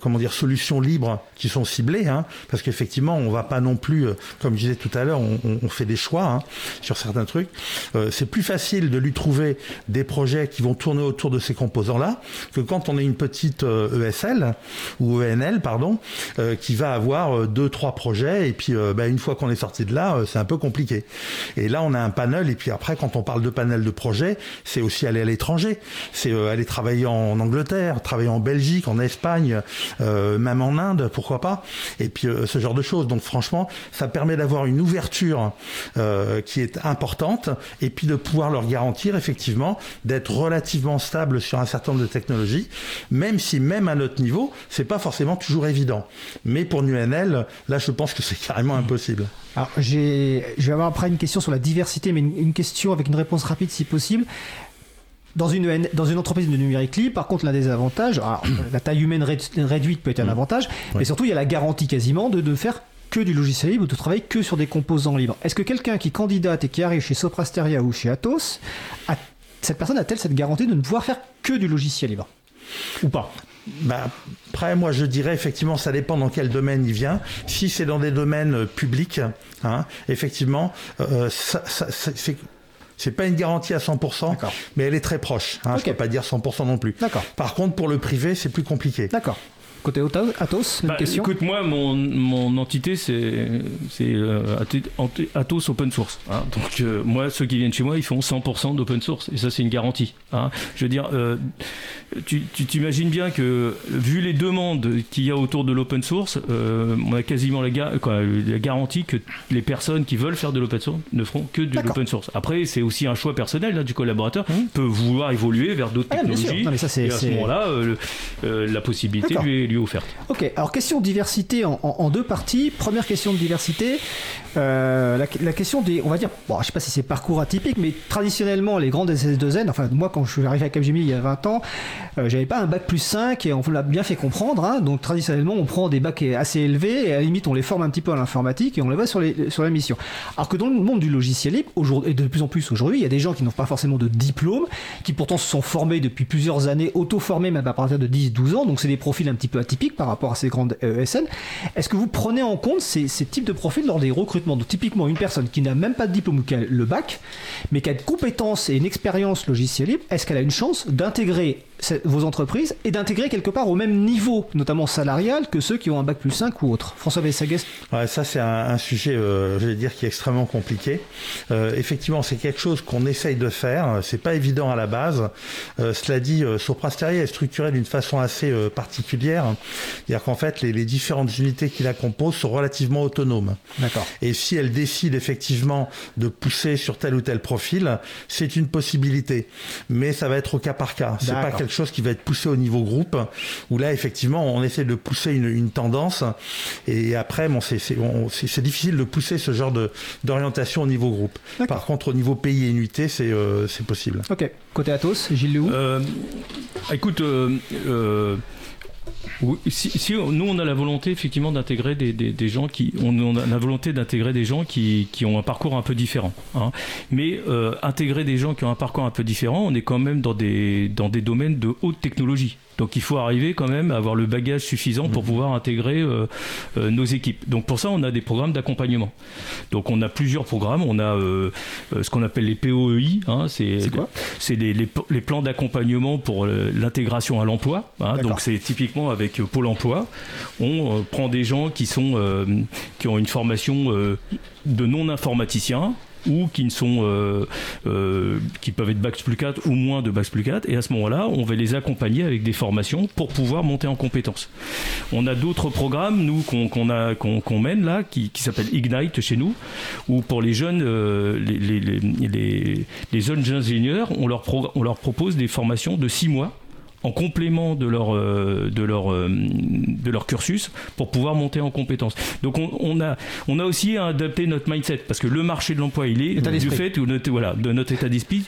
comment dire solutions libres qui sont ciblées, hein, parce qu'effectivement, on va pas non plus euh, comme je disais tout à l'heure, on, fait des choix hein, sur certains trucs. Euh, c'est plus facile de lui trouver des projets qui vont tourner autour de ces composants-là que quand on est une petite ESL euh, e ou ENL, pardon, qui va avoir deux, trois projets et puis bah, une fois qu'on est sorti de là, c'est un peu compliqué. Et là, on a un panel et puis après, quand on parle de panel de projets, c'est aussi aller à l'étranger, c'est aller travailler en Angleterre, travailler en Belgique, en Espagne, même en Inde, pourquoi pas. Et puis ce genre de choses. Donc franchement, ça permet d'avoir une ouverture euh, qui est importante et puis de pouvoir leur garantir effectivement d'être relativement stable sur un certain nombre de technologies, même si même à notre niveau, c'est pas forcément toujours évident. Mais pour UNL, là, je pense que c'est carrément impossible. Alors, je vais avoir après une question sur la diversité, mais une, question avec une réponse rapide si possible. Dans une, dans une entreprise de numérique libre, par contre, l'un des avantages, la taille humaine réduite peut être un avantage, mais surtout, il y a la garantie quasiment de, de faire que du logiciel libre ou de travailler que sur des composants libres. Est-ce que quelqu'un qui candidate et qui arrive chez Soprasteria ou chez Atos, cette personne a-t-elle cette garantie de ne pouvoir faire que du logiciel libre? Ou pas? Bah, après, moi, je dirais effectivement, ça dépend dans quel domaine il vient. Si c'est dans des domaines euh, publics, hein, effectivement, euh, c'est pas une garantie à 100%, mais elle est très proche. Hein, Je ne peux pas dire 100% non plus. Par contre, pour le privé, c'est plus compliqué. D'accord. Côté Atos, une bah, question Écoute, moi, mon, mon entité, c'est euh, Atos Open Source. Hein. Donc, euh, moi, ceux qui viennent chez moi, ils font 100% d'open source. Et ça, c'est une garantie. Hein. Je veux dire, euh, tu t'imagines bien que, vu les demandes qu'il y a autour de l'open source, on a quasiment la, la, garantie que les personnes qui veulent faire de l'open source ne feront que de l'open source. Après, c'est aussi un choix personnel du collaborateur. Mmh. peut vouloir évoluer vers d'autres ah, technologies. et à ce moment-là, la possibilité lui est offerte. Ok, alors question diversité en, deux parties. Première question de diversité, euh, la, question des, on va dire, bon, je sais pas si c'est parcours atypique, mais traditionnellement, les grandes SS2N, enfin, moi, quand je suis arrivé à Capgemini il y a 20 ans, euh, j'avais pas un bac plus 5 et on l'a bien fait comprendre. Hein. donc, traditionnellement, on prend des bacs assez élevés et à la limite, on les forme un petit peu à l'informatique et on les va sur, la mission. Alors que dans le monde du logiciel libre, et de plus en plus aujourd'hui, il y a des gens qui n'ont pas forcément de diplôme, qui pourtant se sont formés depuis plusieurs années, auto-formés même à partir de 10-12 ans, donc c'est des profils un petit peu atypiques par rapport à ces grandes ESN. Est-ce que vous prenez en compte ces, types de profils lors des recrutements? Donc typiquement une personne qui n'a même pas de diplôme ou qui a le bac, mais qui a de compétences et une expérience logicielle libre, est-ce qu'elle a une chance d'intégrer vos entreprises et d'intégrer quelque part au même niveau, notamment salarial, que ceux qui ont un bac plus 5 ou autre. François Bessagues ouais, Ça, c'est un, sujet, euh, je vais dire, qui est extrêmement compliqué. Euh, effectivement, c'est quelque chose qu'on essaye de faire. C'est pas évident à la base. Euh, cela dit, Soprasteria est structuré d'une façon assez particulière. C'est-à-dire qu'en fait, les, les, différentes unités qui la composent sont relativement autonomes. D'accord. Et si elles décident effectivement de pousser sur tel ou tel profil, c'est une possibilité. Mais ça va être au cas par cas. C'est pas quelque chose qui va être poussé au niveau groupe, où là, effectivement, on essaie de pousser une, une tendance. Et après, bon, c'est difficile de pousser ce genre d'orientation au niveau groupe. Par contre, au niveau pays et unité, c'est euh, possible. Ok. Côté Atos, Gilles Léou euh, Écoute, euh, euh si, nous on a la volonté effectivement d'intégrer des, des, gens qui on, a la volonté d'intégrer des gens qui, qui, ont un parcours un peu différent hein. mais euh, intégrer des gens qui ont un parcours un peu différent on est quand même dans des dans des domaines de haute technologie donc il faut arriver quand même à avoir le bagage suffisant pour mmh. pouvoir intégrer euh, euh, nos équipes. Donc pour ça, on a des programmes d'accompagnement. Donc on a plusieurs programmes. On a euh, ce qu'on appelle les POEI. Hein, c'est quoi C'est les, les, les, plans d'accompagnement pour l'intégration à l'emploi. Hein, donc c'est typiquement avec Pôle Emploi. On prend des gens qui sont qui ont une formation de non informaticiens ou qui ne sont euh, euh, qui peuvent être bac plus 4 ou moins de bac plus 4 et à ce moment-là on va les accompagner avec des formations pour pouvoir monter en compétences. On a d'autres programmes nous qu'on a qu'on mène là qui, qui s'appellent Ignite chez nous où pour les jeunes euh, les, les, les, les, jeunes ingénieurs on leur, on leur propose des formations de 6 mois en complément de leur, euh, de leur, euh, de leur cursus pour pouvoir monter en compétences. Donc on, a, on a aussi à adapter notre mindset parce que le marché de l'emploi, il est du fait voilà, de notre état d'esprit,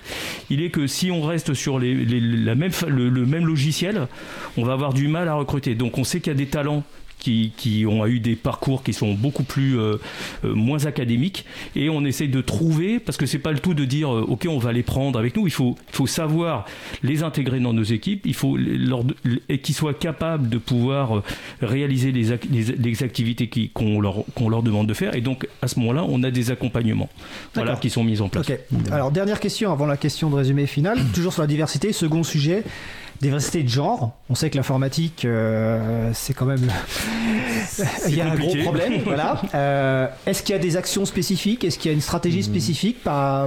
il est que si on reste sur les, la même, le, le même logiciel, on va avoir du mal à recruter. Donc on sait qu'il y a des talents qui, ont eu des parcours qui sont beaucoup plus euh, euh, moins académiques. Et on essaye de trouver parce que c'est pas le tout de dire euh, ok on va les prendre avec nous. Il faut il faut savoir les intégrer dans nos équipes. Il faut leur, et qu'ils soient capables de pouvoir réaliser les, les, activités qu'on leur qu'on leur demande de faire. Et donc à ce moment-là on a des accompagnements voilà qui sont mis en place. Alors dernière question avant la question de résumé final. Toujours sur la diversité second sujet diversité de genre. On sait que l'informatique, euh, c'est quand même. Il y a un gros problème. voilà. Euh, est-ce qu'il y a des actions spécifiques? Est-ce qu'il y a une stratégie hmm. spécifique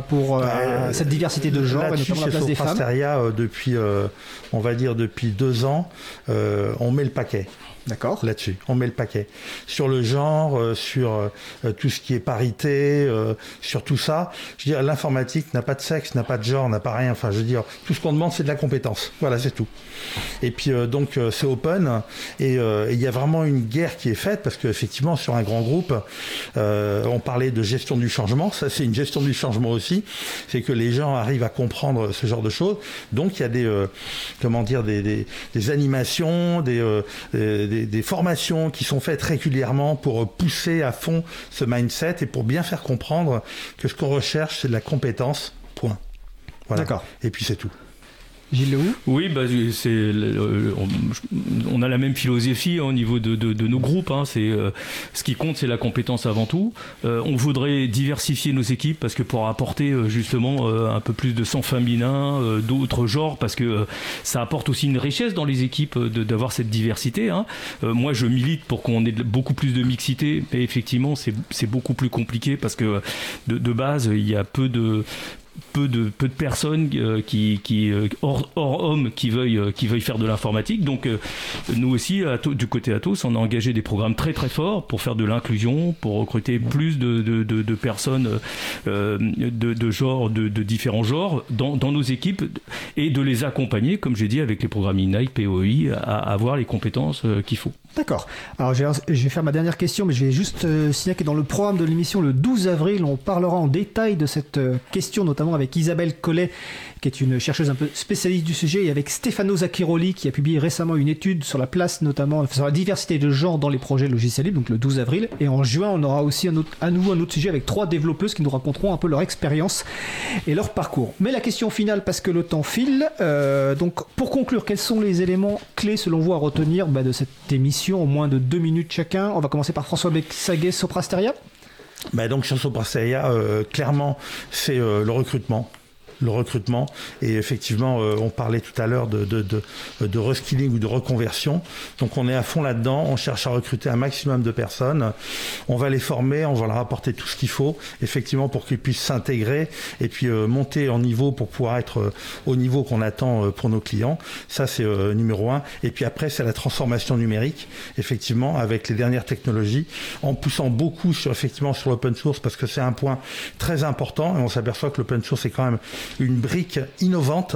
pour euh, bah, cette diversité de genre, notamment la place des femmes? Depuis, on va dire, depuis deux ans, on met le paquet. D'accord. Là-dessus, on met le paquet. Sur le genre, euh, sur euh, tout ce qui est parité, euh, sur tout ça. Je veux dire, l'informatique n'a pas de sexe, n'a pas de genre, n'a pas rien. Enfin, je veux dire, tout ce qu'on demande, c'est de la compétence. Voilà, c'est tout. Et puis, donc, c'est open. Et il y a vraiment une guerre qui est faite parce qu'effectivement, sur un grand groupe, on parlait de gestion du changement. Ça, c'est une gestion du changement aussi. C'est que les gens arrivent à comprendre ce genre de choses. Donc, il y a des, comment dire, des, des, des animations, des, des des, formations qui sont faites régulièrement pour pousser à fond ce mindset et pour bien faire comprendre que ce qu'on recherche, c'est de la compétence, point. Voilà. D'accord. Et puis c'est tout. Gilles Oui, bah, c'est, on, a la même philosophie hein, au niveau de, nos groupes. Hein, c'est, euh, ce qui compte, c'est la compétence avant tout. Euh, on voudrait diversifier nos équipes parce que pour apporter euh, justement un peu plus de sang féminin, d'autres genres, parce que ça apporte aussi une richesse dans les équipes d'avoir cette diversité. Hein. moi, je milite pour qu'on ait beaucoup plus de mixité, mais effectivement, c'est, beaucoup plus compliqué parce que de base, il y a peu de peu de peu de personnes euh, qui, qui euh, hors, hors, hommes qui veuillent euh, qui veuillent faire de l'informatique. Donc nous aussi du côté Atos on a engagé des programmes très très forts pour faire de l'inclusion pour recruter plus de, de, de, de personnes de, genre de, différents genres dans, dans, nos équipes et de les accompagner comme j'ai dit avec les programmes INAI POI à, avoir les compétences qu'il faut D'accord. Alors je vais faire ma dernière question, mais je vais juste signaler que dans le programme de l'émission le 12 avril, on parlera en détail de cette question, notamment avec Isabelle Collet, qui est une chercheuse un peu spécialiste du sujet, et avec Stefano Zacchiroli, qui a publié récemment une étude sur la place, notamment sur la diversité de genre dans les projets logiciels libres, donc le 12 avril. Et en juin, on aura aussi à nouveau un autre sujet avec trois développeuses qui nous raconteront un peu leur expérience et leur parcours. Mais la question finale, parce que le temps file, euh, donc pour conclure, quels sont les éléments clés selon vous à retenir bah, de cette émission en moins de deux minutes chacun? On va commencer par François Bexaguet, Soprasteria bah donc sur Soprasteria, euh, clairement, c'est euh, le recrutement. Le recrutement. Et effectivement, on parlait tout à l'heure de, de, de, de reskilling ou de reconversion. Donc on est à fond là-dedans. On cherche à recruter un maximum de personnes. On va les former, on va leur apporter tout ce qu'il faut, effectivement, pour qu'ils puissent s'intégrer et puis monter en niveau pour pouvoir être au niveau qu'on attend pour nos clients. Ça, c'est numéro un. Et puis après, c'est la transformation numérique, effectivement, avec les dernières technologies, en poussant beaucoup sur effectivement sur l'open source parce que c'est un point très important et on s'aperçoit que l'open source est quand même une brique innovante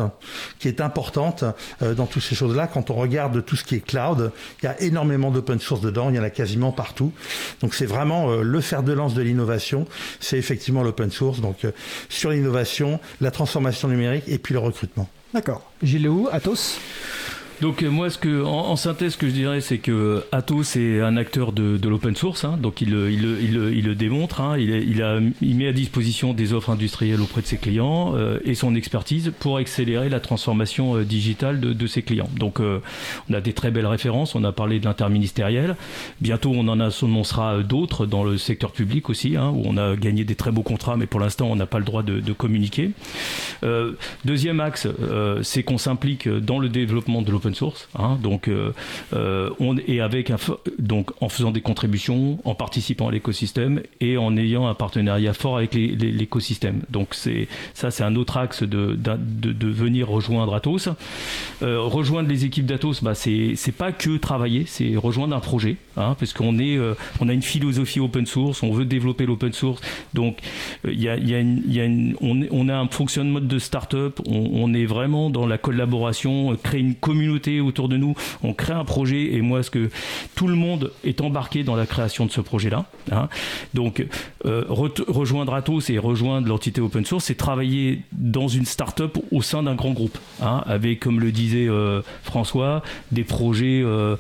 qui est importante euh, dans toutes ces choses-là. Quand on regarde tout ce qui est cloud, il y a énormément d'open source dedans, il y en a quasiment partout. Donc c'est vraiment euh, le fer de lance de l'innovation, c'est effectivement l'open source. Donc euh, sur l'innovation, la transformation numérique et puis le recrutement. D'accord. Gilles Athos donc euh, moi, ce que, en, synthèse, ce que je dirais, c'est que Atos est un acteur de, l'open source, hein. donc il, le démontre, hein. il, a, il, met à disposition des offres industrielles auprès de ses clients euh, et son expertise pour accélérer la transformation euh, digitale de, ses clients. Donc on a des très belles références, on a parlé de l'interministériel, bientôt on en annoncera d'autres dans le secteur public aussi, hein, où on a gagné des très beaux contrats, mais pour l'instant on n'a pas le droit de, de communiquer. deuxième axe, c'est qu'on s'implique dans le développement de l'open source. Hein, donc, euh, euh, on et avec un, donc en faisant des contributions, en participant à l'écosystème et en ayant un partenariat fort avec l'écosystème. Donc c'est ça, c'est un autre axe de, de, de, venir rejoindre Atos. Euh, rejoindre les équipes d'Atos, bah c'est pas que travailler, c'est rejoindre un projet, hein, parce qu'on est on a une philosophie open source, on veut développer l'open source. Donc il y une, y a on, on a un fonctionnement de start-up, on, on est vraiment dans la collaboration, créer une communauté autour de nous, on crée un projet et moi, ce que tout le monde est embarqué dans la création de ce projet-là. Hein. Donc, euh, rejoindre Atos et rejoindre l'entité open source, c'est travailler dans une start-up au sein d'un grand groupe, hein, avec, comme le disait euh, François, des projets euh,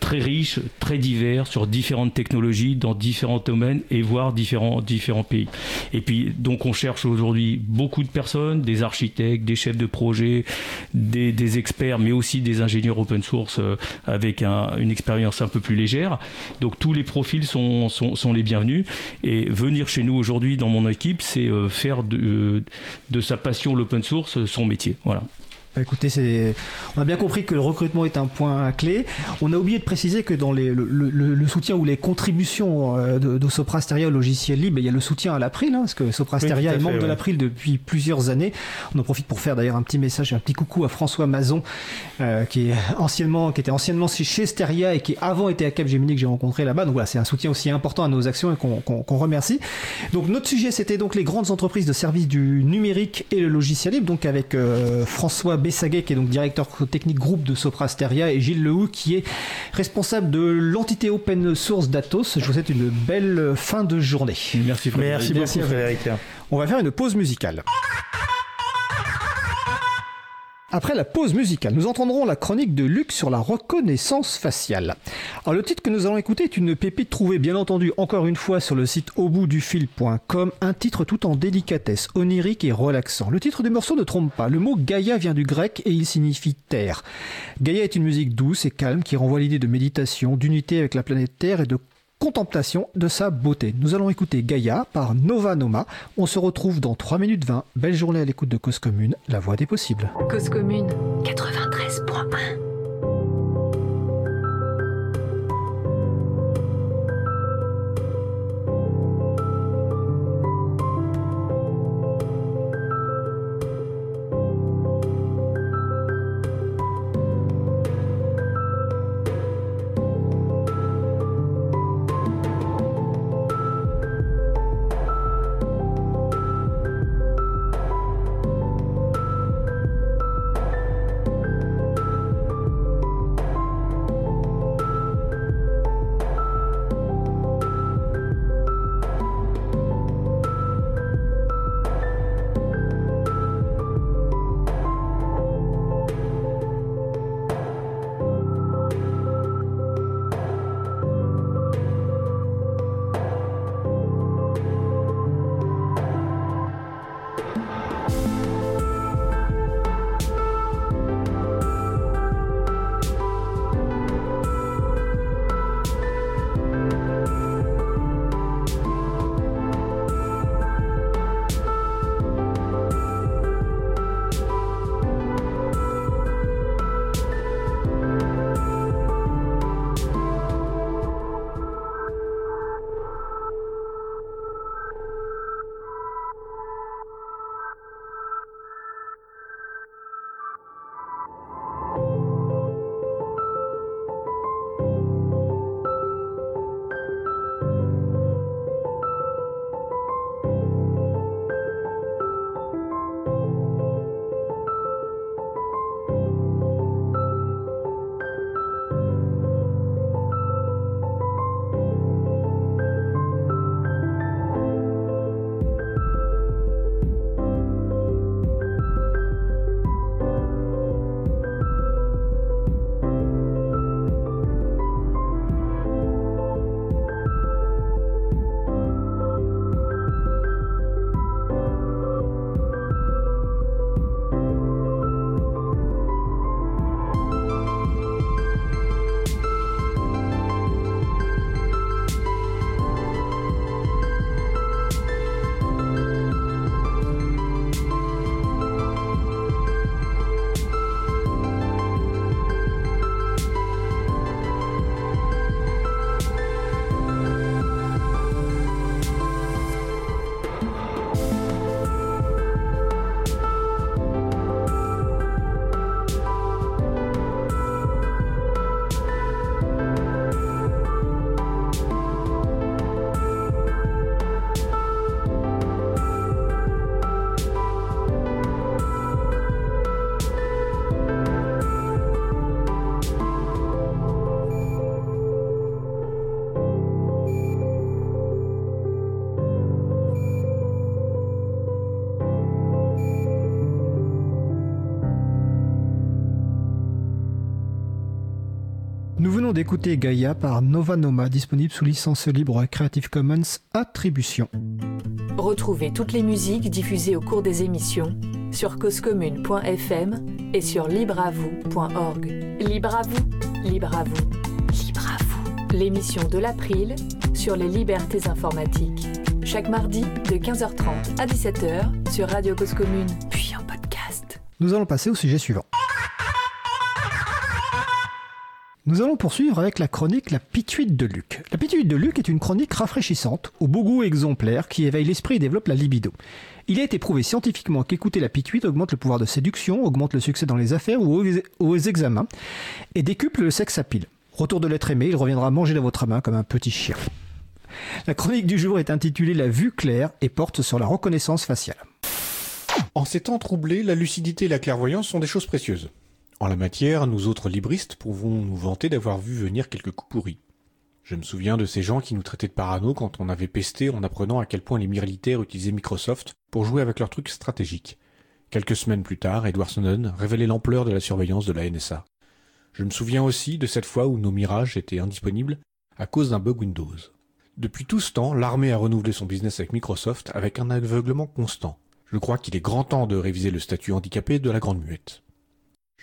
très riches, très divers, sur différentes technologies, dans différents domaines et voire différents, différents pays. Et puis, donc, on cherche aujourd'hui beaucoup de personnes, des architectes, des chefs de projet, des experts, mais aussi des ingénieurs open source euh, avec une expérience un peu plus légère. Donc tous les profils sont, les bienvenus. Et venir chez nous aujourd'hui dans mon équipe, c'est euh, faire de, de sa passion l'open source son métier. Voilà. Bah, écoutez, c'est... on a bien compris que le recrutement est un point clé. On a oublié de préciser que dans les, le, soutien ou les contributions euh, de, de Soprasteria au logiciel libre, il y a le soutien à l'April, hein, parce que Soprasteria est membre de l'April depuis plusieurs années. On en profite pour faire d'ailleurs un petit message, un petit coucou à François Mazon, euh, qui, est anciennement, qui était anciennement chez Steria et qui avant était à Capgemini que j'ai rencontré là-bas. Donc voilà, c'est un soutien aussi important à nos actions et qu'on, remercie. Donc notre sujet, c'était donc les grandes entreprises de services du numérique et le logiciel libre, donc avec euh, François Bessaguet, qui est donc directeur technique groupe de Soprasteria, et Gilles Lehou, qui est responsable de l'entité open source d'Atos. Je vous souhaite une belle fin de journée. Merci Frédéric. Merci beaucoup Frédéric. On va faire une pause musicale. Après la pause musicale, nous entendrons la chronique de Luc sur la reconnaissance faciale. Alors le titre que nous allons écouter est une pépite trouvée bien entendu encore une fois sur le site auboutdufil.com, un titre tout en délicatesse, onirique et relaxant. Le titre du morceau ne trompe pas, le mot Gaïa vient du grec et il signifie terre. Gaïa est une musique douce et calme qui renvoie l'idée de méditation, d'unité avec la planète Terre et de contemplation de sa beauté. Nous allons écouter Gaïa par Nova Noma. On se retrouve dans 3 minutes 20. Belle journée à l'écoute de Cause Commune, la voix des possibles. Cause Commune 93.1 d'écouter Gaia par Nova Noma, disponible sous licence libre Creative Commons Attribution. Retrouvez toutes les musiques diffusées au cours des émissions sur causecommune.fm et sur libreavoue.org. Libre à vous, libre à vous, libre à vous. L'émission de l'April sur les libertés informatiques. Chaque mardi de 15h30 à 17h sur Radio Cause Commune, puis en podcast. Nous allons passer au sujet suivant. Nous allons poursuivre avec la chronique La Pituite de Luc. La Pituite de Luc est une chronique rafraîchissante, au beau goût exemplaire, qui éveille l'esprit et développe la libido. Il a été prouvé scientifiquement qu'écouter la pituite augmente le pouvoir de séduction, augmente le succès dans les affaires ou aux examens, et décuple le sexe à pile. Retour de l'être aimé, il reviendra manger dans votre main comme un petit chien. La chronique du jour est intitulée La vue claire et porte sur la reconnaissance faciale. En ces temps troublés, la lucidité et la clairvoyance sont des choses précieuses. En la matière, nous autres libristes pouvons nous vanter d'avoir vu venir quelques coups pourris. Je me souviens de ces gens qui nous traitaient de parano quand on avait pesté en apprenant à quel point les militaires utilisaient Microsoft pour jouer avec leurs trucs stratégiques. Quelques semaines plus tard, Edward Snowden révélait l'ampleur de la surveillance de la NSA. Je me souviens aussi de cette fois où nos mirages étaient indisponibles à cause d'un bug Windows. Depuis tout ce temps, l'armée a renouvelé son business avec Microsoft avec un aveuglement constant. Je crois qu'il est grand temps de réviser le statut handicapé de la Grande Muette.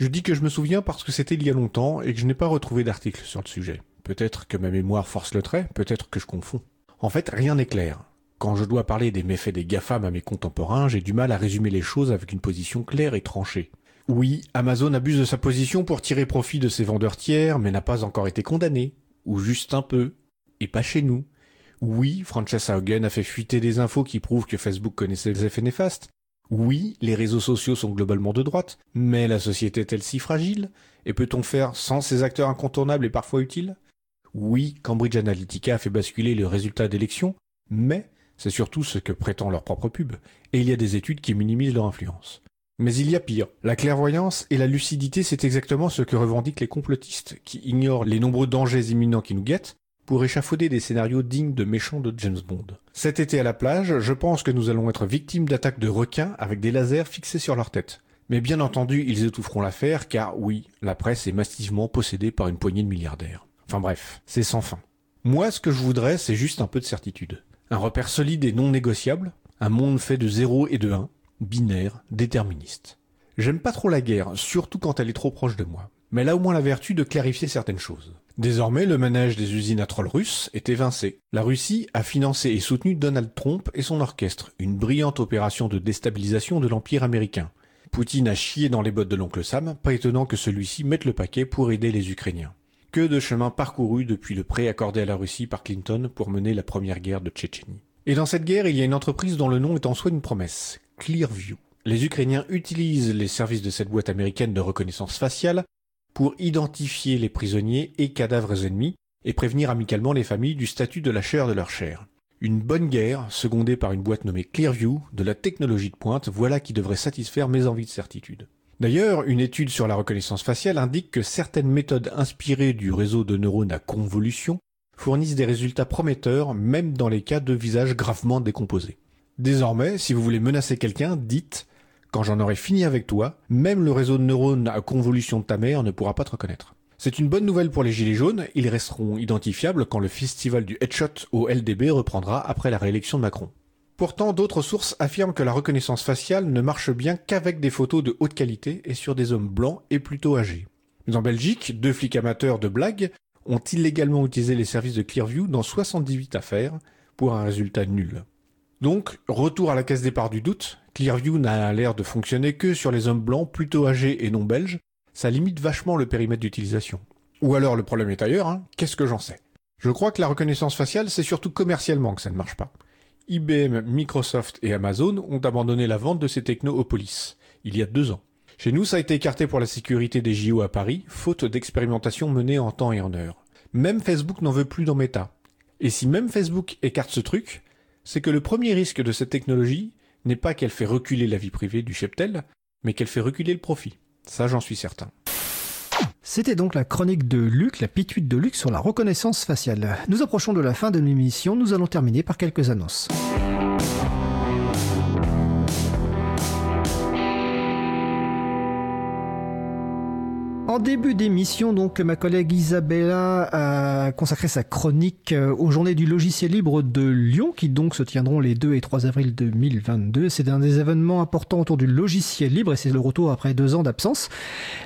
Je dis que je me souviens parce que c'était il y a longtemps et que je n'ai pas retrouvé d'article sur le sujet. Peut-être que ma mémoire force le trait, peut-être que je confonds. En fait, rien n'est clair. Quand je dois parler des méfaits des GAFAM à mes contemporains, j'ai du mal à résumer les choses avec une position claire et tranchée. Oui, Amazon abuse de sa position pour tirer profit de ses vendeurs tiers, mais n'a pas encore été condamné. Ou juste un peu. Et pas chez nous. Oui, Francesca Haugen a fait fuiter des infos qui prouvent que Facebook connaissait les effets néfastes, oui, les réseaux sociaux sont globalement de droite, mais la société est-elle si fragile? Et peut-on faire sans ces acteurs incontournables et parfois utiles? Oui, Cambridge Analytica a fait basculer le résultat d'élections, mais c'est surtout ce que prétend leur propre pub, et il y a des études qui minimisent leur influence. Mais il y a pire. La clairvoyance et la lucidité, c'est exactement ce que revendiquent les complotistes, qui ignorent les nombreux dangers imminents qui nous guettent, pour échafauder des scénarios dignes de méchants de James Bond. Cet été à la plage, je pense que nous allons être victimes d'attaques de requins avec des lasers fixés sur leur tête. Mais bien entendu, ils étoufferont l'affaire car oui, la presse est massivement possédée par une poignée de milliardaires. Enfin bref, c'est sans fin. Moi, ce que je voudrais, c'est juste un peu de certitude. Un repère solide et non négociable, un monde fait de 0 et de 1, binaire, déterministe. J'aime pas trop la guerre, surtout quand elle est trop proche de moi. Mais elle a au moins la vertu de clarifier certaines choses. Désormais, le manège des usines à trolls russes est évincé. La Russie a financé et soutenu Donald Trump et son orchestre, une brillante opération de déstabilisation de l'Empire américain. Poutine a chié dans les bottes de l'oncle Sam, pas étonnant que celui-ci mette le paquet pour aider les Ukrainiens. Que de chemin parcouru depuis le prêt accordé à la Russie par Clinton pour mener la première guerre de Tchétchénie. Et dans cette guerre, il y a une entreprise dont le nom est en soi une promesse, Clearview. Les Ukrainiens utilisent les services de cette boîte américaine de reconnaissance faciale pour identifier les prisonniers et cadavres ennemis et prévenir amicalement les familles du statut de la chair de leur chair. Une bonne guerre, secondée par une boîte nommée Clearview, de la technologie de pointe, voilà qui devrait satisfaire mes envies de certitude. D'ailleurs, une étude sur la reconnaissance faciale indique que certaines méthodes inspirées du réseau de neurones à convolution fournissent des résultats prometteurs même dans les cas de visages gravement décomposés. Désormais, si vous voulez menacer quelqu'un, dites quand j'en aurai fini avec toi, même le réseau de neurones à convolution de ta mère ne pourra pas te reconnaître. C'est une bonne nouvelle pour les Gilets jaunes, ils resteront identifiables quand le festival du headshot au LDB reprendra après la réélection de Macron. Pourtant, d'autres sources affirment que la reconnaissance faciale ne marche bien qu'avec des photos de haute qualité et sur des hommes blancs et plutôt âgés. Mais en Belgique, deux flics amateurs de blagues ont illégalement utilisé les services de Clearview dans 78 affaires pour un résultat nul. Donc, retour à la caisse départ du doute, Clearview n'a l'air de fonctionner que sur les hommes blancs plutôt âgés et non belges, ça limite vachement le périmètre d'utilisation. Ou alors le problème est ailleurs, hein qu'est-ce que j'en sais? Je crois que la reconnaissance faciale, c'est surtout commercialement que ça ne marche pas. IBM, Microsoft et Amazon ont abandonné la vente de ces technos aux polices, il y a deux ans. Chez nous, ça a été écarté pour la sécurité des JO à Paris, faute d'expérimentation menée en temps et en heure. Même Facebook n'en veut plus dans Meta. Et si même Facebook écarte ce truc, c'est que le premier risque de cette technologie n'est pas qu'elle fait reculer la vie privée du cheptel, mais qu'elle fait reculer le profit. Ça, j'en suis certain. C'était donc la chronique de Luc, la pituite de Luc sur la reconnaissance faciale. Nous approchons de la fin de l'émission, nous allons terminer par quelques annonces. En début d'émission, donc, ma collègue Isabella a consacré sa chronique euh, aux journées du logiciel libre de Lyon, qui donc se tiendront les 2 et 3 avril 2022. C'est un des événements importants autour du logiciel libre et c'est le retour après deux ans d'absence.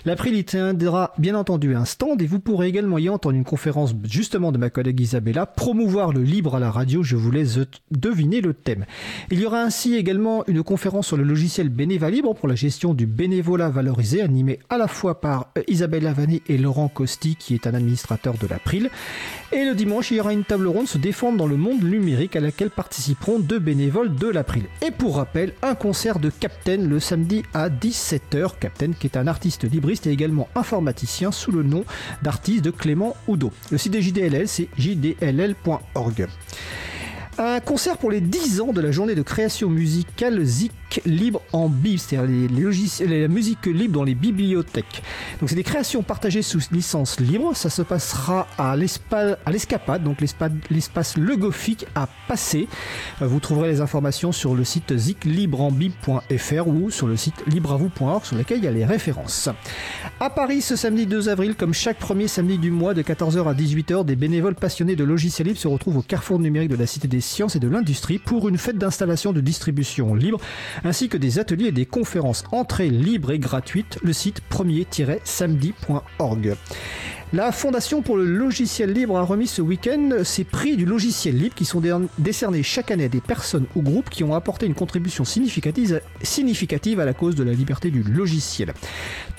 L'April y tiendra bien entendu un stand et vous pourrez également y entendre une conférence justement de ma collègue Isabella, promouvoir le libre à la radio. Je vous laisse deviner le thème. Il y aura ainsi également une conférence sur le logiciel Bénéva Libre pour la gestion du bénévolat valorisé, animée à la fois par euh, Isabelle Lavani et Laurent Costi, qui est un administrateur de l'April. Et le dimanche, il y aura une table ronde se défendre dans le monde numérique à laquelle participeront deux bénévoles de l'April. Et pour rappel, un concert de Captain le samedi à 17h. Captain, qui est un artiste libriste et également informaticien sous le nom d'artiste de Clément Oudot. Le site de JDLL, c'est jdll.org. Un concert pour les 10 ans de la journée de création musicale Zik libre en bib, c'est-à-dire les, logiciels, la musique libre dans les bibliothèques. Donc c'est des créations partagées sous licence libre. Ça se passera à l'escapade, donc l'espace Legofik à Passé. Euh, vous trouverez les informations sur le site ziclibreambib.fr ou sur le site libreavou.org sur lequel il y a les références. À Paris ce samedi 2 avril, comme chaque premier samedi du mois de 14h à 18h, des bénévoles passionnés de logiciels libres se retrouvent au carrefour numérique de la Cité des Sciences et de l'Industrie pour une fête d'installation de distribution libre ainsi que des ateliers et des conférences entrées libres et gratuites, le site premier-samedi.org. La Fondation pour le logiciel libre a remis ce week-end ses prix du logiciel libre qui sont décernés chaque année à des personnes ou groupes qui ont apporté une contribution significative, significative à la cause de la liberté du logiciel.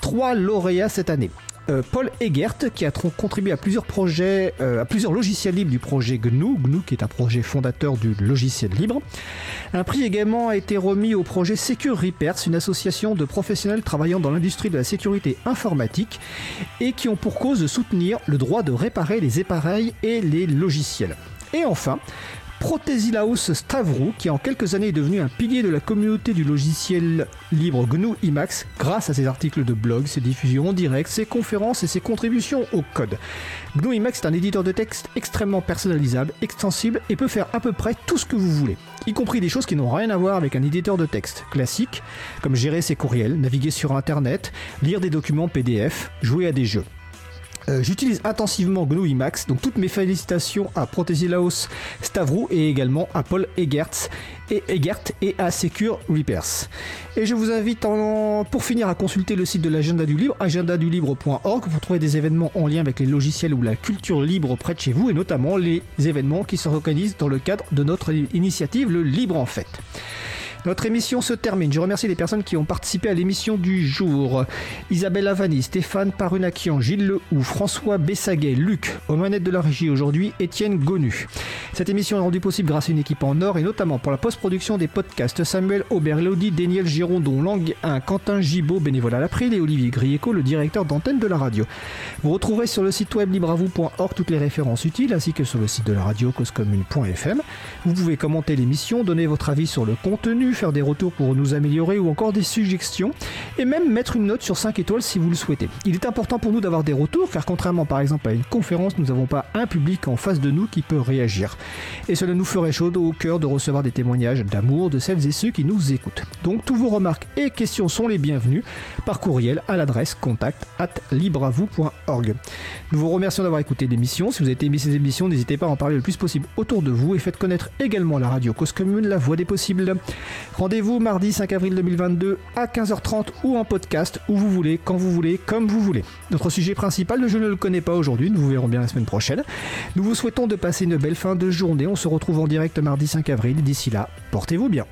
Trois lauréats cette année. Euh, Paul Egert qui a contribué à plusieurs projets, euh, à plusieurs logiciels libres du projet GNU, GNU qui est un projet fondateur du logiciel libre. Un prix également a été remis au projet Secure Repairs, une association de professionnels travaillant dans l'industrie de la sécurité informatique et qui ont pour cause de soutenir le droit de réparer les appareils et les logiciels. Et enfin, Protesilaos Stavro, qui en quelques années est devenu un pilier de la communauté du logiciel libre GNU Emacs grâce à ses articles de blog, ses diffusions en direct, ses conférences et ses contributions au code. GNU Emacs est un éditeur de texte extrêmement personnalisable, extensible et peut faire à peu près tout ce que vous voulez, y compris des choses qui n'ont rien à voir avec un éditeur de texte classique, comme gérer ses courriels, naviguer sur Internet, lire des documents PDF, jouer à des jeux. Euh, j'utilise intensivement GNU Emacs, donc toutes mes félicitations à Protesilaos Stavro et également à Paul Egertz et Egert et à Secure Repairs. Et je vous invite pour finir à consulter le site de l'agenda du libre, agendadulibre.org, pour trouver des événements en lien avec les logiciels ou la culture libre près de chez vous et notamment les événements qui se reconnaissent dans le cadre de notre initiative Le Libre en Fête. Notre émission se termine. Je remercie les personnes qui ont participé à l'émission du jour. Isabelle Avani, Stéphane Parunakian, Gilles Lehou, François Bessaguet, Luc, aux manettes de la régie aujourd'hui, Étienne Gonu. Cette émission est rendue possible grâce à une équipe en or et notamment pour la post-production des podcasts Samuel Aubert, Elodie, Daniel Girondon, Lang 1, Quentin Gibaud, bénévole à l'April et Olivier Grieco, le directeur d'antenne de la radio. Vous retrouverez sur le site web libravou.org toutes les références utiles ainsi que sur le site de la radio causecommune.fm. Vous pouvez commenter l'émission, donner votre avis sur le contenu, faire des retours pour nous améliorer ou encore des suggestions et même mettre une note sur 5 étoiles si vous le souhaitez. Il est important pour nous d'avoir des retours car contrairement par exemple à une conférence, nous n'avons pas un public en face de nous qui peut réagir. Et cela nous ferait chaud au cœur de recevoir des témoignages d'amour de celles et ceux qui nous écoutent. Donc tous vos remarques et questions sont les bienvenues par courriel à l'adresse contact at libravou.org. Nous vous remercions d'avoir écouté l'émission. Si vous avez aimé ces émissions, n'hésitez pas à en parler le plus possible autour de vous et faites connaître également la radio Cause Commune, la voix des possibles. Rendez-vous mardi 5 avril 2022 à 15h30 ou en podcast, où vous voulez, quand vous voulez, comme vous voulez. Notre sujet principal, je ne le connais pas aujourd'hui, nous vous verrons bien la semaine prochaine. Nous vous souhaitons de passer une belle fin de journée. On se retrouve en direct mardi 5 avril. D'ici là, portez-vous bien.